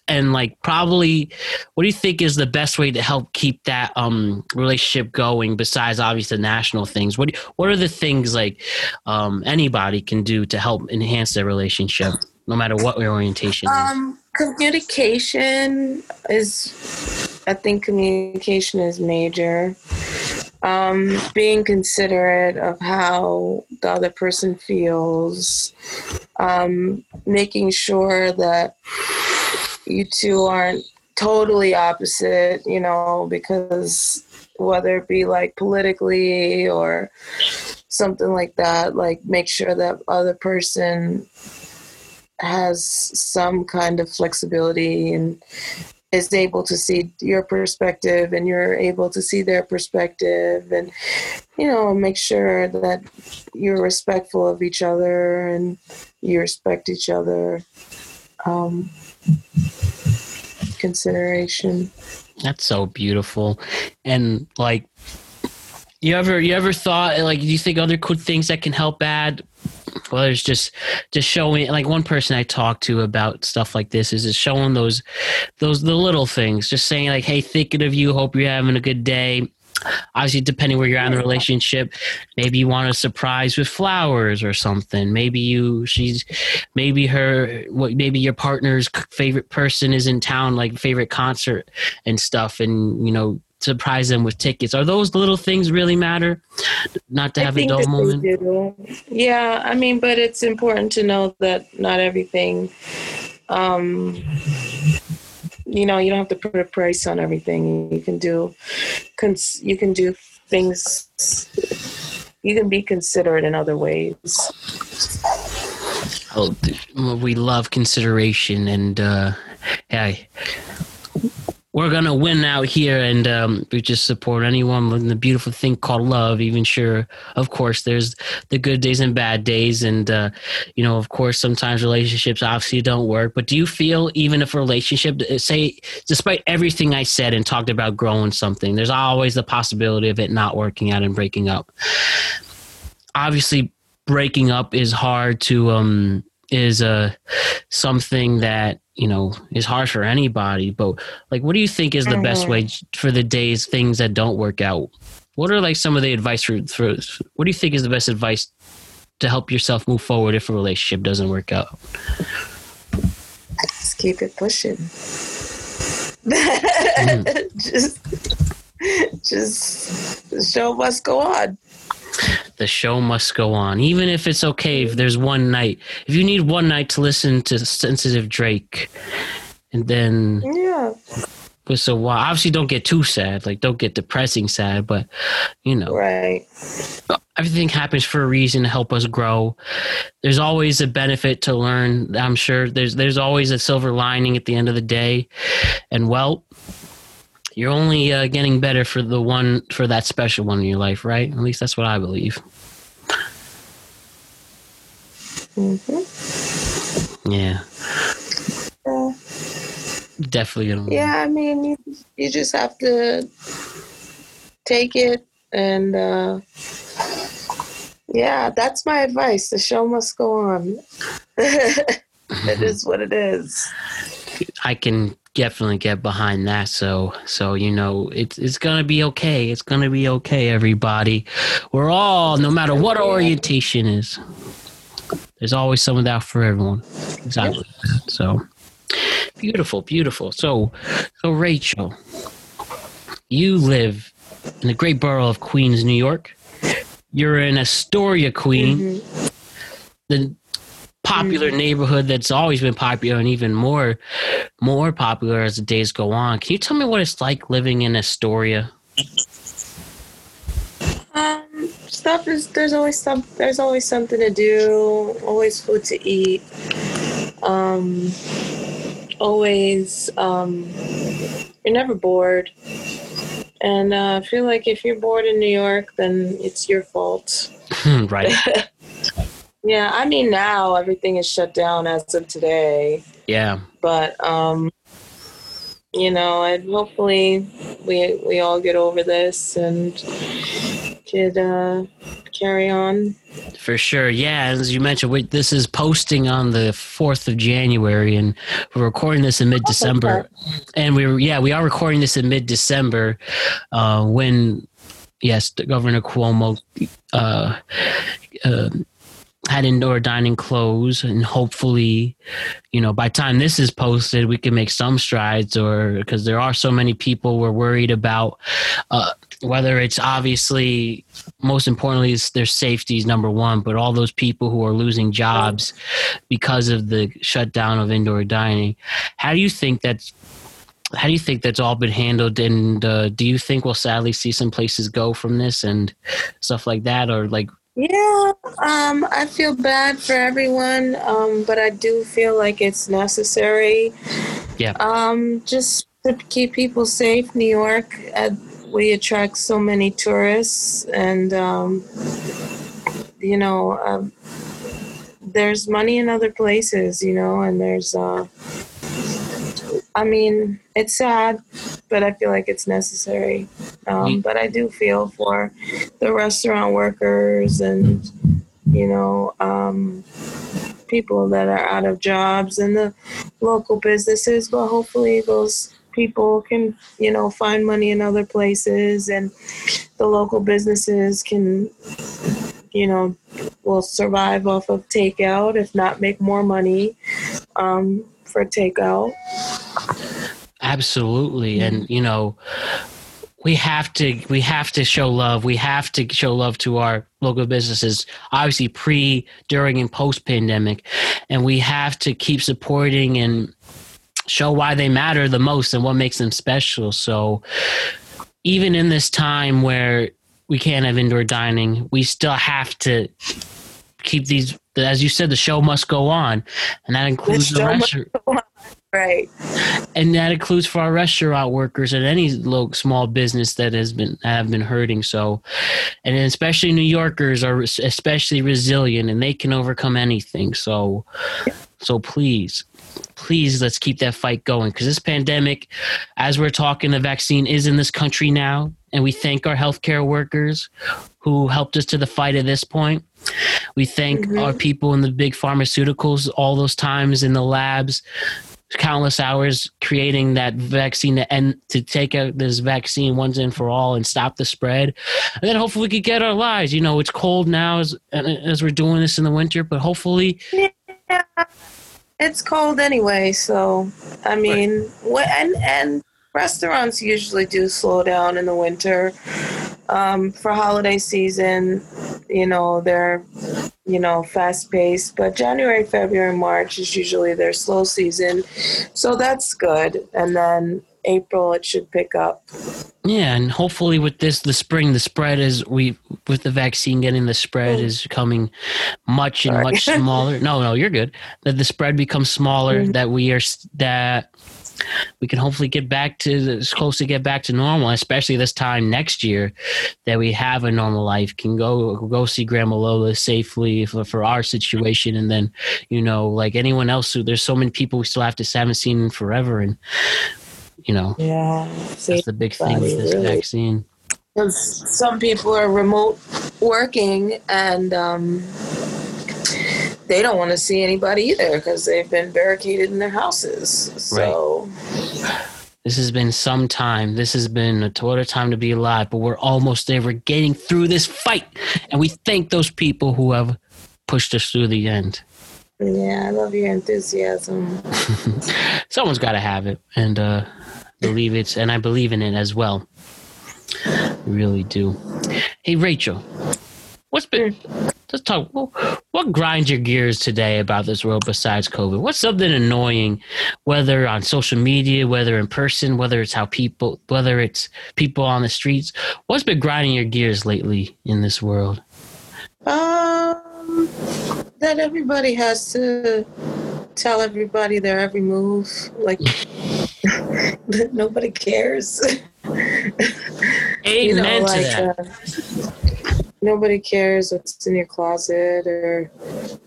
and like probably what do you think is the best way to help keep that um relationship going besides obviously the national things? What what are the things like um anybody can do to help enhance their relationship no matter what your orientation um communication is i think communication is major. Um, being considerate of how the other person feels, um, making sure that you two aren't totally opposite, you know, because whether it be like politically or something like that, like make sure that other person has some kind of flexibility and is able to see your perspective and you're able to see their perspective and you know make sure that you're respectful of each other and you respect each other um, consideration. That's so beautiful. And like you ever you ever thought like do you think other cool things that can help add well there's just just showing like one person i talked to about stuff like this is just showing those those the little things just saying like hey thinking of you hope you're having a good day. Obviously depending where you're at in the relationship maybe you want a surprise with flowers or something. Maybe you she's maybe her what maybe your partner's favorite person is in town like favorite concert and stuff and you know surprise them with tickets. Are those little things really matter? Not to have a dull moment? yeah i mean but it's important to know that not everything um you know you don't have to put a price on everything. You can do cons- you can do things you can be considerate in other ways. Oh we love consideration and uh hey we're gonna win out here, and um, we just support anyone in the beautiful thing called love. Even sure, of course, there's the good days and bad days, and uh, you know, of course, sometimes relationships obviously don't work. But do you feel even if a relationship, uh, say, despite everything I said and talked about growing something, there's always the possibility of it not working out and breaking up. Obviously, breaking up is hard to um is uh something that you know is hard for anybody but like what do you think is the best mm. way for the days things that don't work out what are like some of the advice for, for what do you think is the best advice to help yourself move forward if a relationship doesn't work out Just keep it pushing. Mm. just, just the show must go on. The show must go on even if it's okay if there's one night if you need one night to listen to sensitive drake and then Yeah. for so while obviously don't get too sad like don't get depressing sad but you know Right. everything happens for a reason to help us grow. There's always a benefit to learn. I'm sure there's there's always a silver lining at the end of the day, and well, you're only uh, getting better for the one for that special one in your life, right? At least that's what I believe. hmm Yeah, Yeah. definitely gonna. yeah, I mean, you, you just have to take it and, uh, yeah, that's my advice. The show must go on. it is what it is. I can definitely get behind that. So, so you know, it's it's gonna be okay. It's gonna be okay, everybody. We're all, no matter what our orientation is, there's always someone out for everyone. Exactly. So, beautiful, beautiful. So, so Rachel, you live in the great borough of Queens, New York. You're in Astoria, Queen, mm-hmm. the popular neighborhood that's always been popular and even more more popular as the days go on. Can you tell me what it's like living in Astoria? Um, stuff is there's always some there's always something to do, always food to eat. Um, always um, you're never bored. And uh, I feel like if you're bored in New York, then it's your fault. right. Yeah, I mean now everything is shut down as of today, Yeah. but um, you know, and hopefully we we all get over this and could uh, carry on. For sure. Yeah. As you mentioned, we, this is posting on the 4th of January, and we're recording this in mid December. And we were, yeah, we are recording this in mid December uh, when, yes, Governor Cuomo uh, uh, had indoor dining closed. And hopefully, you know, by time this is posted, we can make some strides, or because there are so many people we're worried about. Uh, whether it's obviously most importantly is their safety is number one but all those people who are losing jobs because of the shutdown of indoor dining how do you think that's how do you think that's all been handled and uh, do you think we'll sadly see some places go from this and stuff like that or like Yeah, um, I feel bad for everyone, um, but I do feel like it's necessary. Yeah. Um, just to keep people safe. New York, uh, we attract so many tourists, and um, you know, um, there's money in other places, you know, and there's. Uh, I mean, it's sad, but I feel like it's necessary. Um, Mm. but I do feel for the restaurant workers and you know um, people that are out of jobs and the local businesses but hopefully those people can you know find money in other places and the local businesses can you know will survive off of takeout if not make more money um, for takeout? Absolutely. And you know we have to we have to show love. We have to show love to our local businesses obviously pre during and post pandemic and we have to keep supporting and show why they matter the most and what makes them special. So even in this time where we can't have indoor dining we still have to keep these as you said the show must go on and that includes the must restaurant right. and that includes for our restaurant workers and any low, small business that has been have been hurting. So, and especially New Yorkers are especially resilient and they can overcome anything. So, so please, please let's keep that fight going because this pandemic, as we're talking, the vaccine is in this country now, and we thank our healthcare workers who helped us to the fight at this point. We thank mm-hmm. our people in the big pharmaceuticals all those times in the labs, countless hours creating that vaccine to end to take out this vaccine once and for all and stop the spread. And then hopefully we could get our lives. You know, it's cold now as as we're doing this in the winter, but hopefully Yeah. It's cold anyway, so I mean, what and and restaurants usually do slow down in the winter. Um, for holiday season, you know, they're you know fast paced, but January, February, March is usually their slow season, so that's good. And then April, it should pick up. Yeah, and hopefully with this, the spring, the spread is we with the vaccine getting the spread is coming much and Sorry. much smaller. no, no, you're good. That the spread becomes smaller. That we are that we can hopefully get back to as close to get back to normal, especially this time next year that we have a normal life. Can go go see Grandma Lola safely for, for our situation, and then you know, like anyone else who there's so many people we still have to haven't seen in forever, and you know. Yeah, That's the big thing with this Really? vaccine. Because some people are remote working and um, they don't want to see anybody either because they've been barricaded in their houses. So, This has been some time. This has been a total time to be alive, but we're almost there. We're getting through this fight, and we thank those people who have pushed us through the end. yeah, I love your enthusiasm. Someone's got to have it, and uh, believe it, and I believe in it as well. I really do. Hey, Rachel, what's been? Let's talk. What, what grinds your gears today about this world besides COVID? What's something annoying, whether on social media, whether in person, whether it's how people, whether it's people on the streets? What's been grinding your gears lately in this world? Um, that everybody has to tell everybody their every move. Like, that nobody cares. Amen you know, to like that. uh, nobody cares what's in your closet or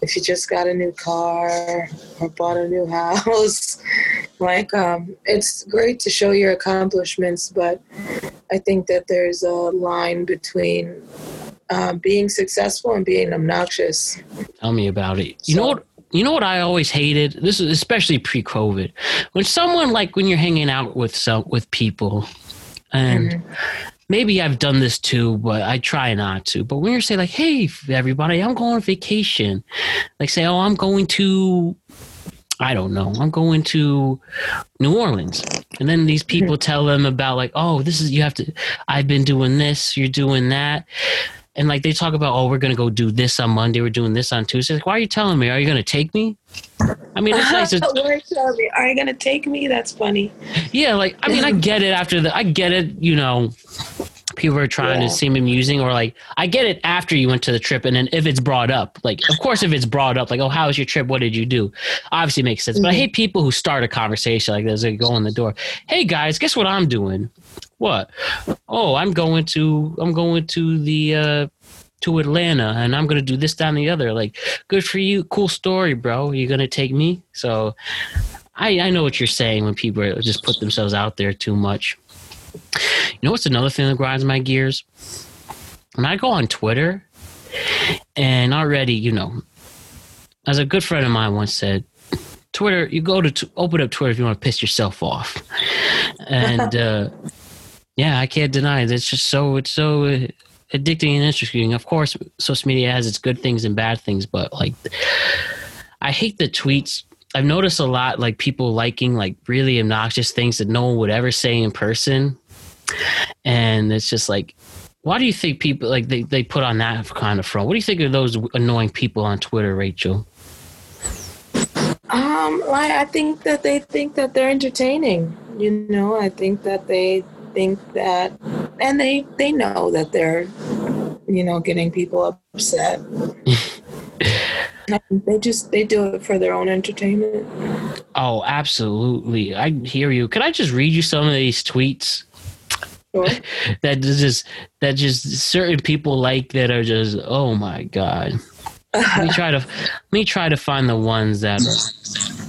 if you just got a new car or bought a new house. like, um, it's great to show your accomplishments, but I think that there's a line between um, being successful and being obnoxious. Tell me about it. You know what? You know what I always hated. This is especially pre-COVID. When someone like when you're hanging out with some with people, and maybe I've done this too, but I try not to. But when you say like, "Hey, everybody, I'm going on vacation," like say, "Oh, I'm going to." I don't know. I'm going to New Orleans. And then these people hmm. tell them about like, oh, this is you have to I've been doing this, you're doing that. And like they talk about, oh, we're gonna go do this on Monday, we're doing this on Tuesday. Like, why are you telling me? Are you gonna take me? I mean, it's nice. to- Where shall we- Are you gonna take me? That's funny. yeah, like I mean, I get it after the, I get it. You know, people are trying Yeah. to seem amusing, or like I get it after you went to the trip, and then if it's brought up, like of course, if it's brought up, like, oh, how was your trip? What did you do? Obviously, makes sense. But I hate people who start a conversation like this. They go in the door. Hey guys, guess what I'm doing? What? Oh, I'm going to, I'm going to the. uh to Atlanta and I'm gonna do this, down the other. Like, good for you. Cool story, bro. You're gonna take me? So I, I know what you're saying when people are- just put themselves out there too much. You know what's another thing that grinds my gears? When I go on Twitter and already, you know, as a good friend of mine once said, Twitter, you go to t- open up Twitter if you want to piss yourself off. And uh, yeah, I can't deny it. It's just so, it's so addicting and interesting. Of course, social media has its good things and bad things, but like, I hate the tweets. I've noticed a lot like people liking like really obnoxious things that no one would ever say in person. And it's just like, why do you think people like they, they put on that kind of front? What do you think of those annoying people on Twitter, Rachel? Um, like I think that they think that they're entertaining. You know, I think that they think that, and they they know that they're, you know, getting people upset. They just they do it for their own entertainment. Oh, absolutely. I hear you. Can I just read you some of these tweets? Sure. that just that just certain people like that are just oh my god. let me try to let me try to find the ones that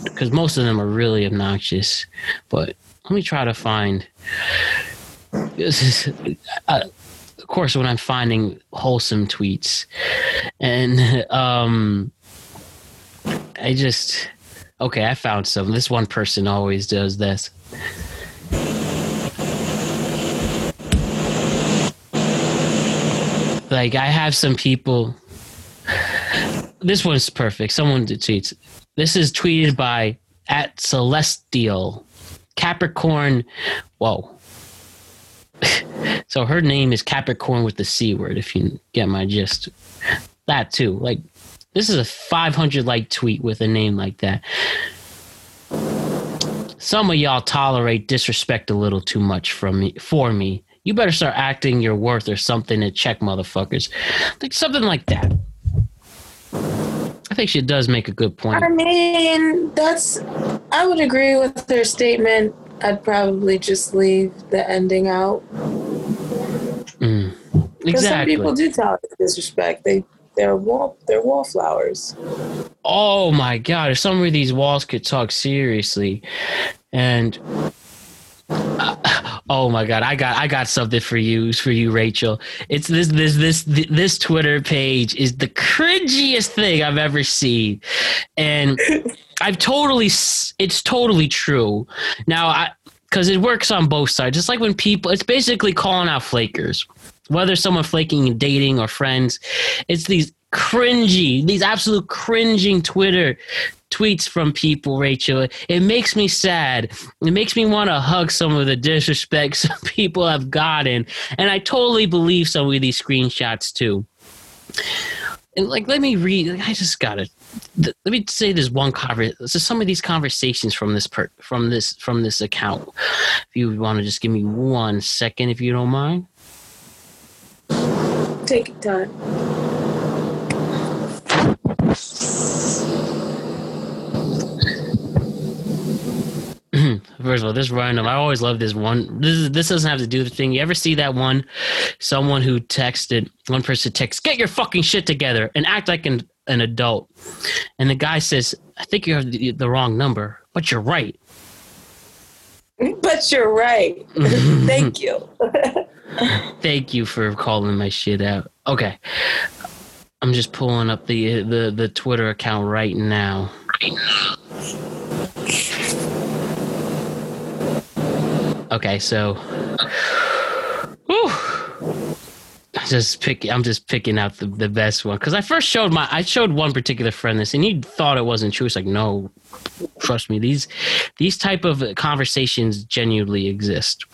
because most of them are really obnoxious. But let me try to find. Of course, when I'm finding wholesome tweets, and um, I just okay, I found some. This one person always does this. Like I have some people. This one's perfect. Someone tweets. This is tweeted by at Celestial Capricorn. Whoa. So her name is Capricorn with the C word. If you get my gist, that too. Like this is a 500 like tweet with a name like that. Some of y'all tolerate disrespect a little too much from me for me you better start acting your worth or something to check motherfuckers. Like something like that. I think she does make a good point. I mean, that's. I would agree with her statement. I'd probably just leave the ending out. Because some people do tolerate disrespect. They they're wall they're wallflowers. oh my god! If some of these walls could talk seriously, and uh, oh my god, I got I got something for you for you, Rachel. It's this this this this Twitter page is the cringiest thing I've ever seen, and I've totally it's totally true. Now I because it works on both sides. It's like when people it's basically calling out flakers, whether someone flaking in dating or friends. It's these cringy, these absolute cringing Twitter tweets from people, Rachel. It makes me sad. It makes me want to hug some of the disrespect some people have gotten. And I totally believe some of these screenshots too. And like, let me read. I just gotta. th- Let me say this one conver So some of these conversations from this per from this from this account. If you want to just give me one second, if you don't mind. Take your time. First of all, this random. I always love this one. This is, this doesn't have to do the thing. You ever see that one? Someone who texted one person texts, "Get your fucking shit together and act like an an adult," and the guy says, "I think you have the, the wrong number, but you're right." But you're right. Thank you. Thank you for calling my shit out. Okay, I'm just pulling up the the the Twitter account right now. Okay, so, just pick. I'm just picking out the, the best one because I first showed my. I showed one particular friend this, and he thought it wasn't true. It's like, no, trust me. These these type of conversations genuinely exist.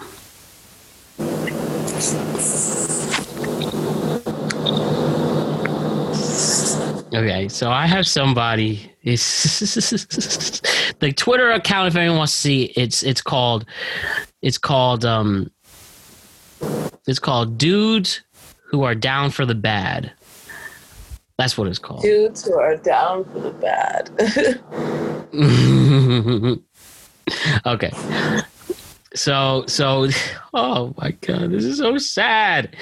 Okay, so I have somebody. It's the Twitter account. If anyone wants to see, it's it's called it's called um it's called dudes who are down for the bad. That's what it's called. Dudes who are down for the bad. okay. So so oh my god, this is so sad.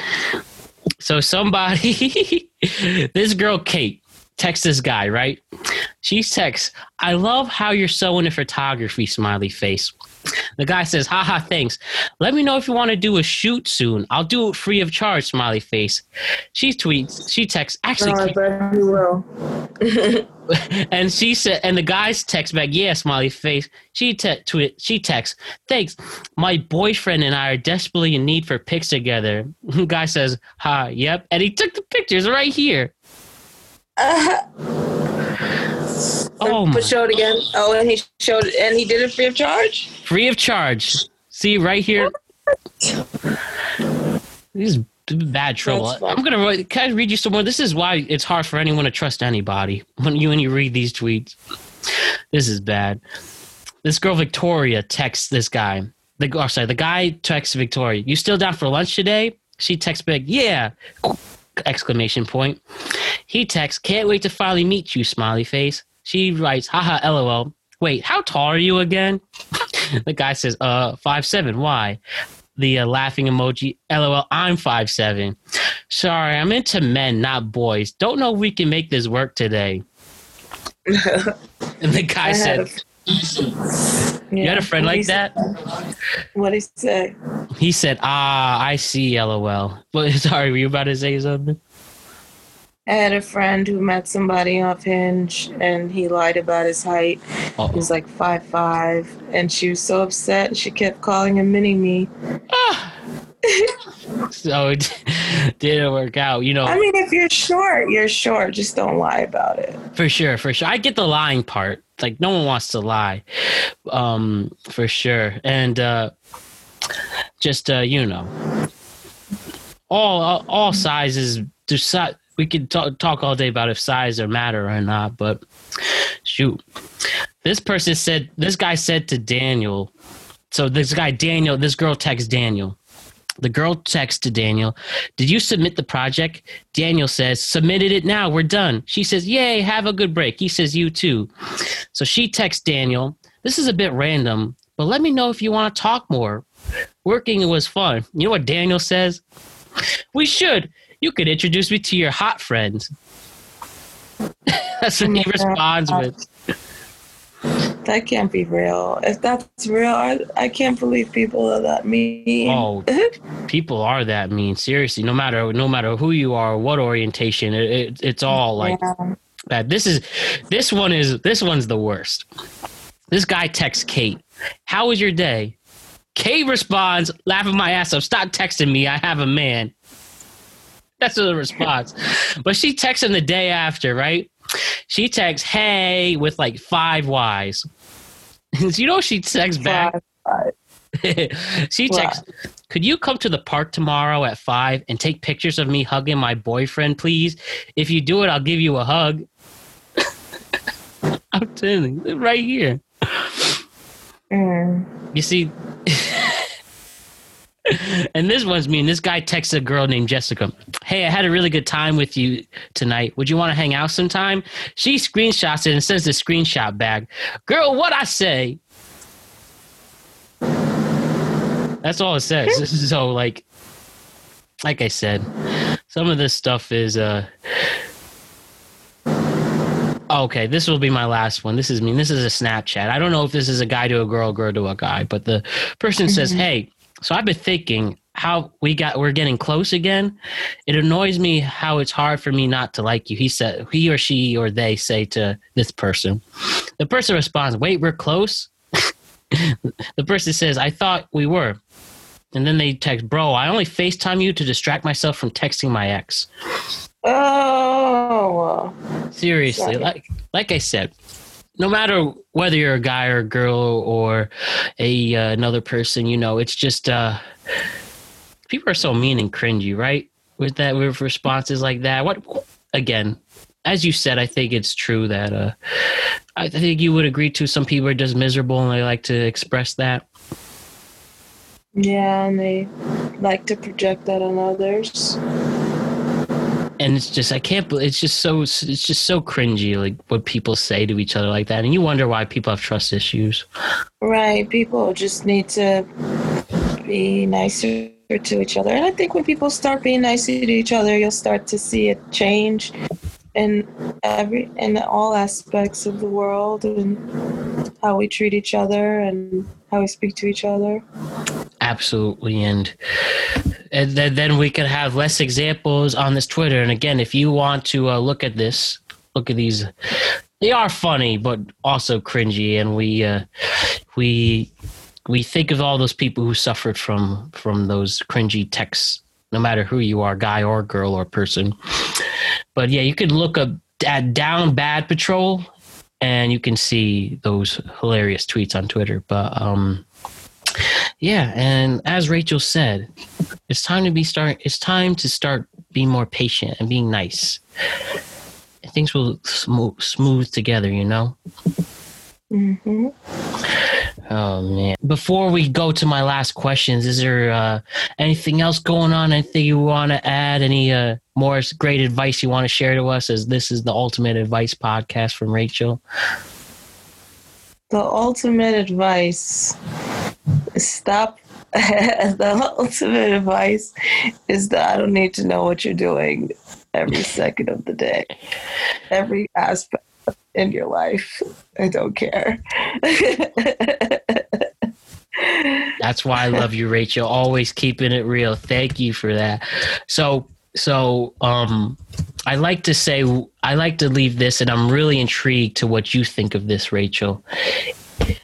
So somebody this girl Kate texts this guy, right? She texts, I love how you're so into photography, smiley face. The guy says, haha, thanks. Let me know if you want to do a shoot soon. I'll do it free of charge, smiley face. She tweets, she texts, actually, no, I Kate- bet you will. and she said, and the guys text back, yeah, smiley face. She te- tweet, she texts, thanks. My boyfriend and I are desperately in need for pics together. Guy says, ha, yep, and he took the pictures right here. Uh-huh. Oh my, But show it again. Oh, and he showed it, and he did it free of charge. free of charge. See right here. This is bad trouble. I'm gonna. write- Can I read you some more? This is why it's hard for anyone to trust anybody when you when you read these tweets. This is bad. This girl Victoria texts this guy. The oh, sorry, the guy texts Victoria. You still down for lunch today? She texts back, yeah. Exclamation point. He texts, can't wait to finally meet you, smiley face. She writes, haha, lol. Wait, how tall are you again? the guy says, uh, five seven. Why? The uh, laughing emoji, lol, I'm five seven. Sorry, I'm into men, not boys. Don't know if we can make this work today. and the guy I said, You had a friend like that? What did he say? He said, "Ah, I see." LOL. But sorry, were you about to say something? I had a friend who met somebody off Hinge, and he lied about his height. Oh, He was like five five, and she was so upset. She kept calling him mini me. so it didn't work out. You know, I mean, if you're short, you're short. Just don't lie about it. for sure, for sure. I get the lying part. Like no one wants to lie, um, for sure. And uh, just uh, you know, all all, all sizes. Decide. We could talk talk all day about if size or matter or not, but shoot, this person said. This guy said to Daniel. So this guy Daniel, this girl texts Daniel. The girl texts to Daniel, Did you submit the project? Daniel says, Submitted it now. We're done. She says, Yay, have a good break. He says, You too. So she texts Daniel, This is a bit random, but let me know if you want to talk more. Working was fun. You know what Daniel says? We should. You could introduce me to your hot friends. That's what he responds with. That can't be real. If that's real, I, I can't believe people are that mean. Oh, people are that mean. Seriously, no matter no matter who you are, what orientation, it, it, it's all like Yeah. that. This is this one is this one's the worst. This guy texts Kate, "How was your day?" Kate responds, laughing my ass off. Stop texting me. I have a man. That's the response. But she texts him the day after, right? She texts, "Hey," with like five Y's. you know she texts back? Five, five. she texts, Could you come to the park tomorrow at five and take pictures of me hugging my boyfriend, please? If you do it, I'll give you a hug. I'm telling you, right here. Mm. You see, and this one's me. And this guy texts a girl named Jessica. Hey, I had a really good time with you tonight. Would you want to hang out sometime? She screenshots it and sends the screenshot back. Girl, what I say? That's all it says. so, like, like I said, some of this stuff is uh. Okay, this will be my last one. This is me. This is a Snapchat. I don't know if this is a guy to a girl, girl to a guy, but the person says, "Hey, so I've been thinking how we got we're getting close again. It annoys me how it's hard for me not to like you." He said, he or she or they say to this person. The person responds, "Wait, we're close." the person says, "I thought we were." And then they text, "Bro, I only FaceTime you to distract myself from texting my ex." Oh, Seriously, Sorry. like like I said, no matter whether you're a guy or a girl or a uh, another person, you know, it's just uh people are so mean and cringy, right? With that with responses like that. What again, as you said, I think it's true that uh I think you would agree to some people are just miserable and they like to express that. yeah, and they like to project that on others. And it's just I can't it's just so it's just so cringy like what people say to each other like that and you wonder why people have trust issues. Right. People just need to be nicer to each other. And I think when people start being nicer to each other, you'll start to see a change in every in all aspects of the world and how we treat each other and how we speak to each other. Absolutely, and and then, then we could have less examples on this Twitter. And again, if you want to uh, look at this, look at these. They are funny, but also cringy, and we uh, we we think of all those people who suffered from from those cringy texts, no matter who you are, guy or girl or person. But yeah, you could look up at Down Bad Patrol, and you can see those hilarious tweets on Twitter. But um, yeah, and as Rachel said, it's time to be start. It's time to start being more patient and being nice. Things will smooth smooth together, you know. hmm Oh man! Before we go to my last questions, is there uh, anything else going on? Anything you want to add? Any uh, more great advice you want to share to us? As this is the ultimate advice podcast from Rachel. The ultimate advice stop. the ultimate advice is that I don't need to know what you're doing every second of the day, every aspect in your life. I don't care. That's why I love you, Rachel. Always keeping it real. Thank you for that. So, so um, I like to say I like to leave this, and I'm really intrigued to what you think of this, Rachel.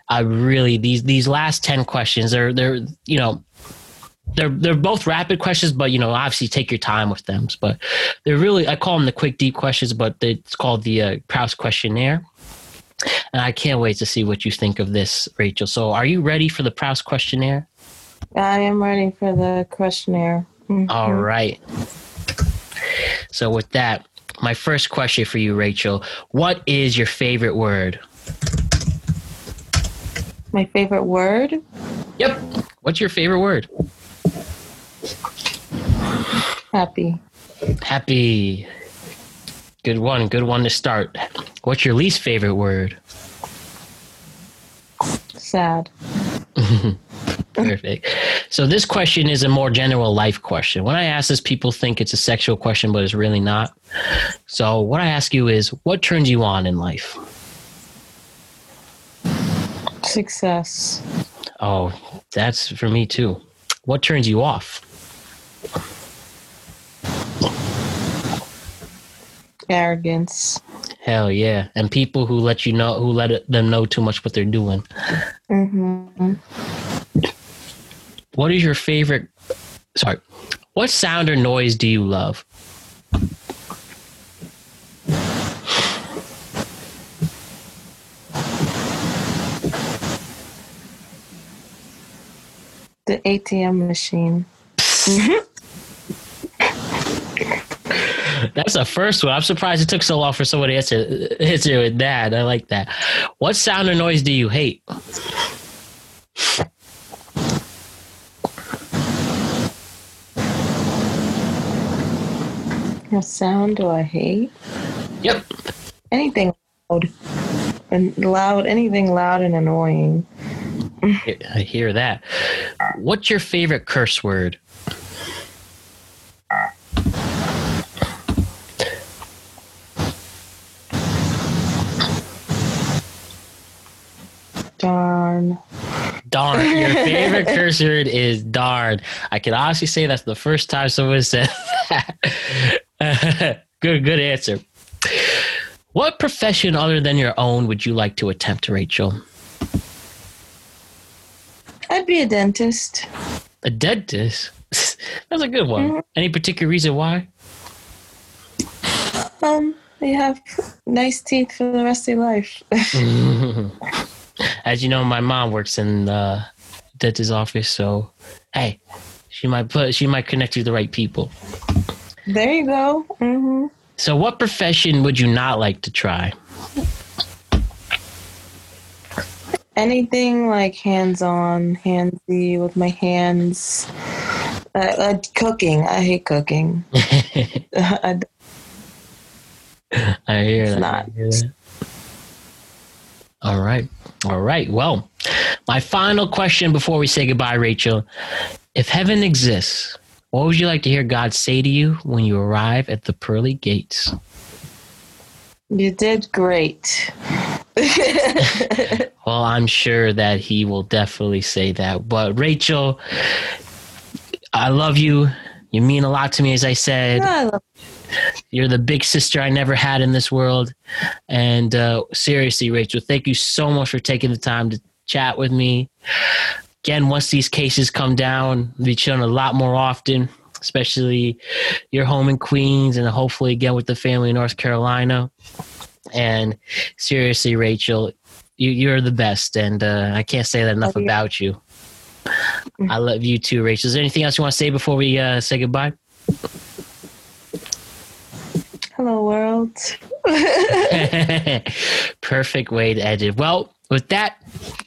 I really these these last ten questions are they're you know they're they're both rapid questions, but you know obviously take your time with them. But they're really I call them the quick deep questions, but it's called the uh, Proust questionnaire. And I can't wait to see what you think of this, Rachel. So, are you ready for the Proust questionnaire? I am ready for the questionnaire. Mhm. All right. So, with that, my first question for you, Rachel What is your favorite word? My favorite word? Yep. What's your favorite word? Happy. Happy. Good one. Good one to start. What's your least favorite word? Sad. Perfect. So this question is a more general life question. When I ask this, people think it's a sexual question, but it's really not. So what I ask you is, what turns you on in life? Success. Oh, that's for me too. What turns you off? Arrogance. Hell yeah. And people who let you know, who let it, them know too much what they're doing. hmm What is your favorite? Sorry. What sound or noise do you love? The ATM machine. That's the first one. I'm surprised it took so long for someone to answer, answer with that. I like that. What sound or noise do you hate? What sound do I hate? Yep. Anything loud. And loud, anything loud and annoying. I hear that. What's your favorite curse word? Darn. Darn. Your favorite curse word is darn. I can honestly say that's the first time someone said that. good, good answer. What profession other than your own would you like to attempt, Rachel? I'd be a dentist. A dentist. That's a good one. Any particular reason why? Um, they have nice teeth for the rest of your life. As you know, my mom works in the dentist's office, so hey, she might put she might connect you to the right people. there you go. hmm So, what profession would you not like to try? Anything like hands-on, handsy with my hands. Uh, uh, cooking. I hate cooking. I, I hear It's that. not. I hear that. All right. All right. Well, my final question before we say goodbye, Rachel. If heaven exists, what would you like to hear God say to you when you arrive at the pearly gates? you did great. Well, I'm sure that he will definitely say that. But Rachel, I love you. You mean a lot to me, as I said. Yeah, I love You're the big sister I never had in this world. And uh, seriously, Rachel, thank you so much for taking the time to chat with me. Again, once these cases come down, we'll be chilling a lot more often, especially your home in Queens and hopefully again with the family in North Carolina. And seriously, Rachel, you, you're the best. And uh, I can't say that enough Love about you. I love you too, Rachel. Is there anything else you want to say before we uh, say goodbye? Hello, world. Perfect way to end it. Well, with that,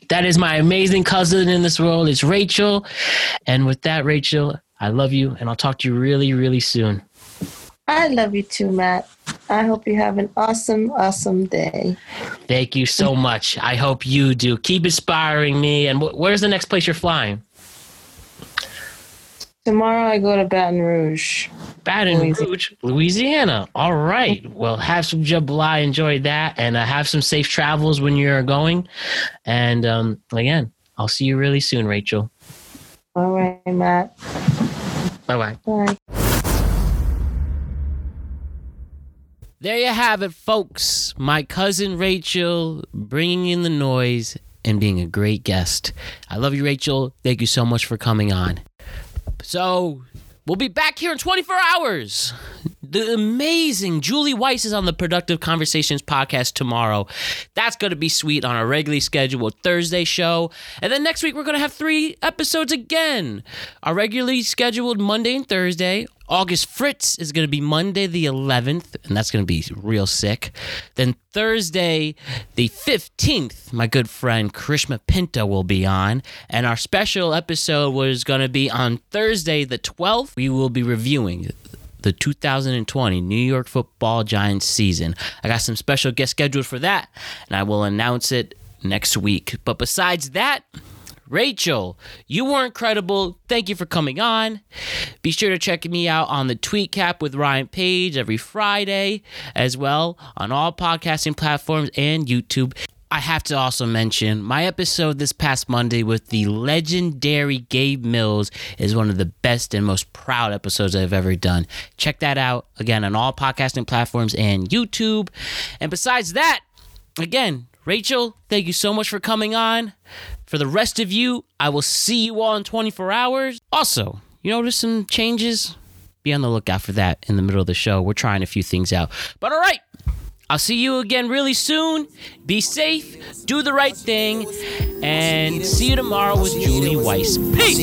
that is my amazing cousin in this world. It's Rachel. And with that, Rachel, I love you, and I'll talk to you really, really soon. I love you too, Matt. I hope you have an awesome, awesome day. Thank you so much. I hope you do. Keep inspiring me. And wh- where's the next place you're flying? Tomorrow I go to Baton Rouge. Baton Louisiana. Rouge, Louisiana. All right. Well, have some jambalaya. Enjoy that, and uh, have some safe travels when you're going. And um, again, I'll see you really soon, Rachel. All right, Matt. Bye bye. There you have it, folks. My cousin Rachel bringing in the noise and being a great guest. I love you, Rachel. Thank you so much for coming on. So, we'll be back here in 24 hours. The amazing Julie Weiss is on the Productive Conversations podcast tomorrow. That's going to be sweet on our regularly scheduled Thursday show. And then next week, we're going to have three episodes again. Our regularly scheduled Monday and Thursday. August Fritz is going to be Monday the 11th, and that's going to be real sick. Then Thursday the 15th, my good friend Krishma Pinto will be on. And our special episode was going to be on Thursday the 12th. We will be reviewing the 2020 New York Football Giants season. I got some special guests scheduled for that, and I will announce it next week. But besides that, Rachel, you were incredible. Thank you for coming on. Be sure to check me out on the Tweet Cap with Ryan Page every Friday, as well on all podcasting platforms and YouTube. I have to also mention my episode this past Monday with the legendary Gabe Mills is one of the best and most proud episodes I've ever done. Check that out again on all podcasting platforms and YouTube. And besides that, again, Rachel, thank you so much for coming on. For the rest of you, I will see you all in 24 hours. Also, you notice some changes? Be on the lookout for that in the middle of the show. We're trying a few things out. But all right, I'll see you again really soon. Be safe, do the right thing, and see you tomorrow with Julie Weiss. Peace.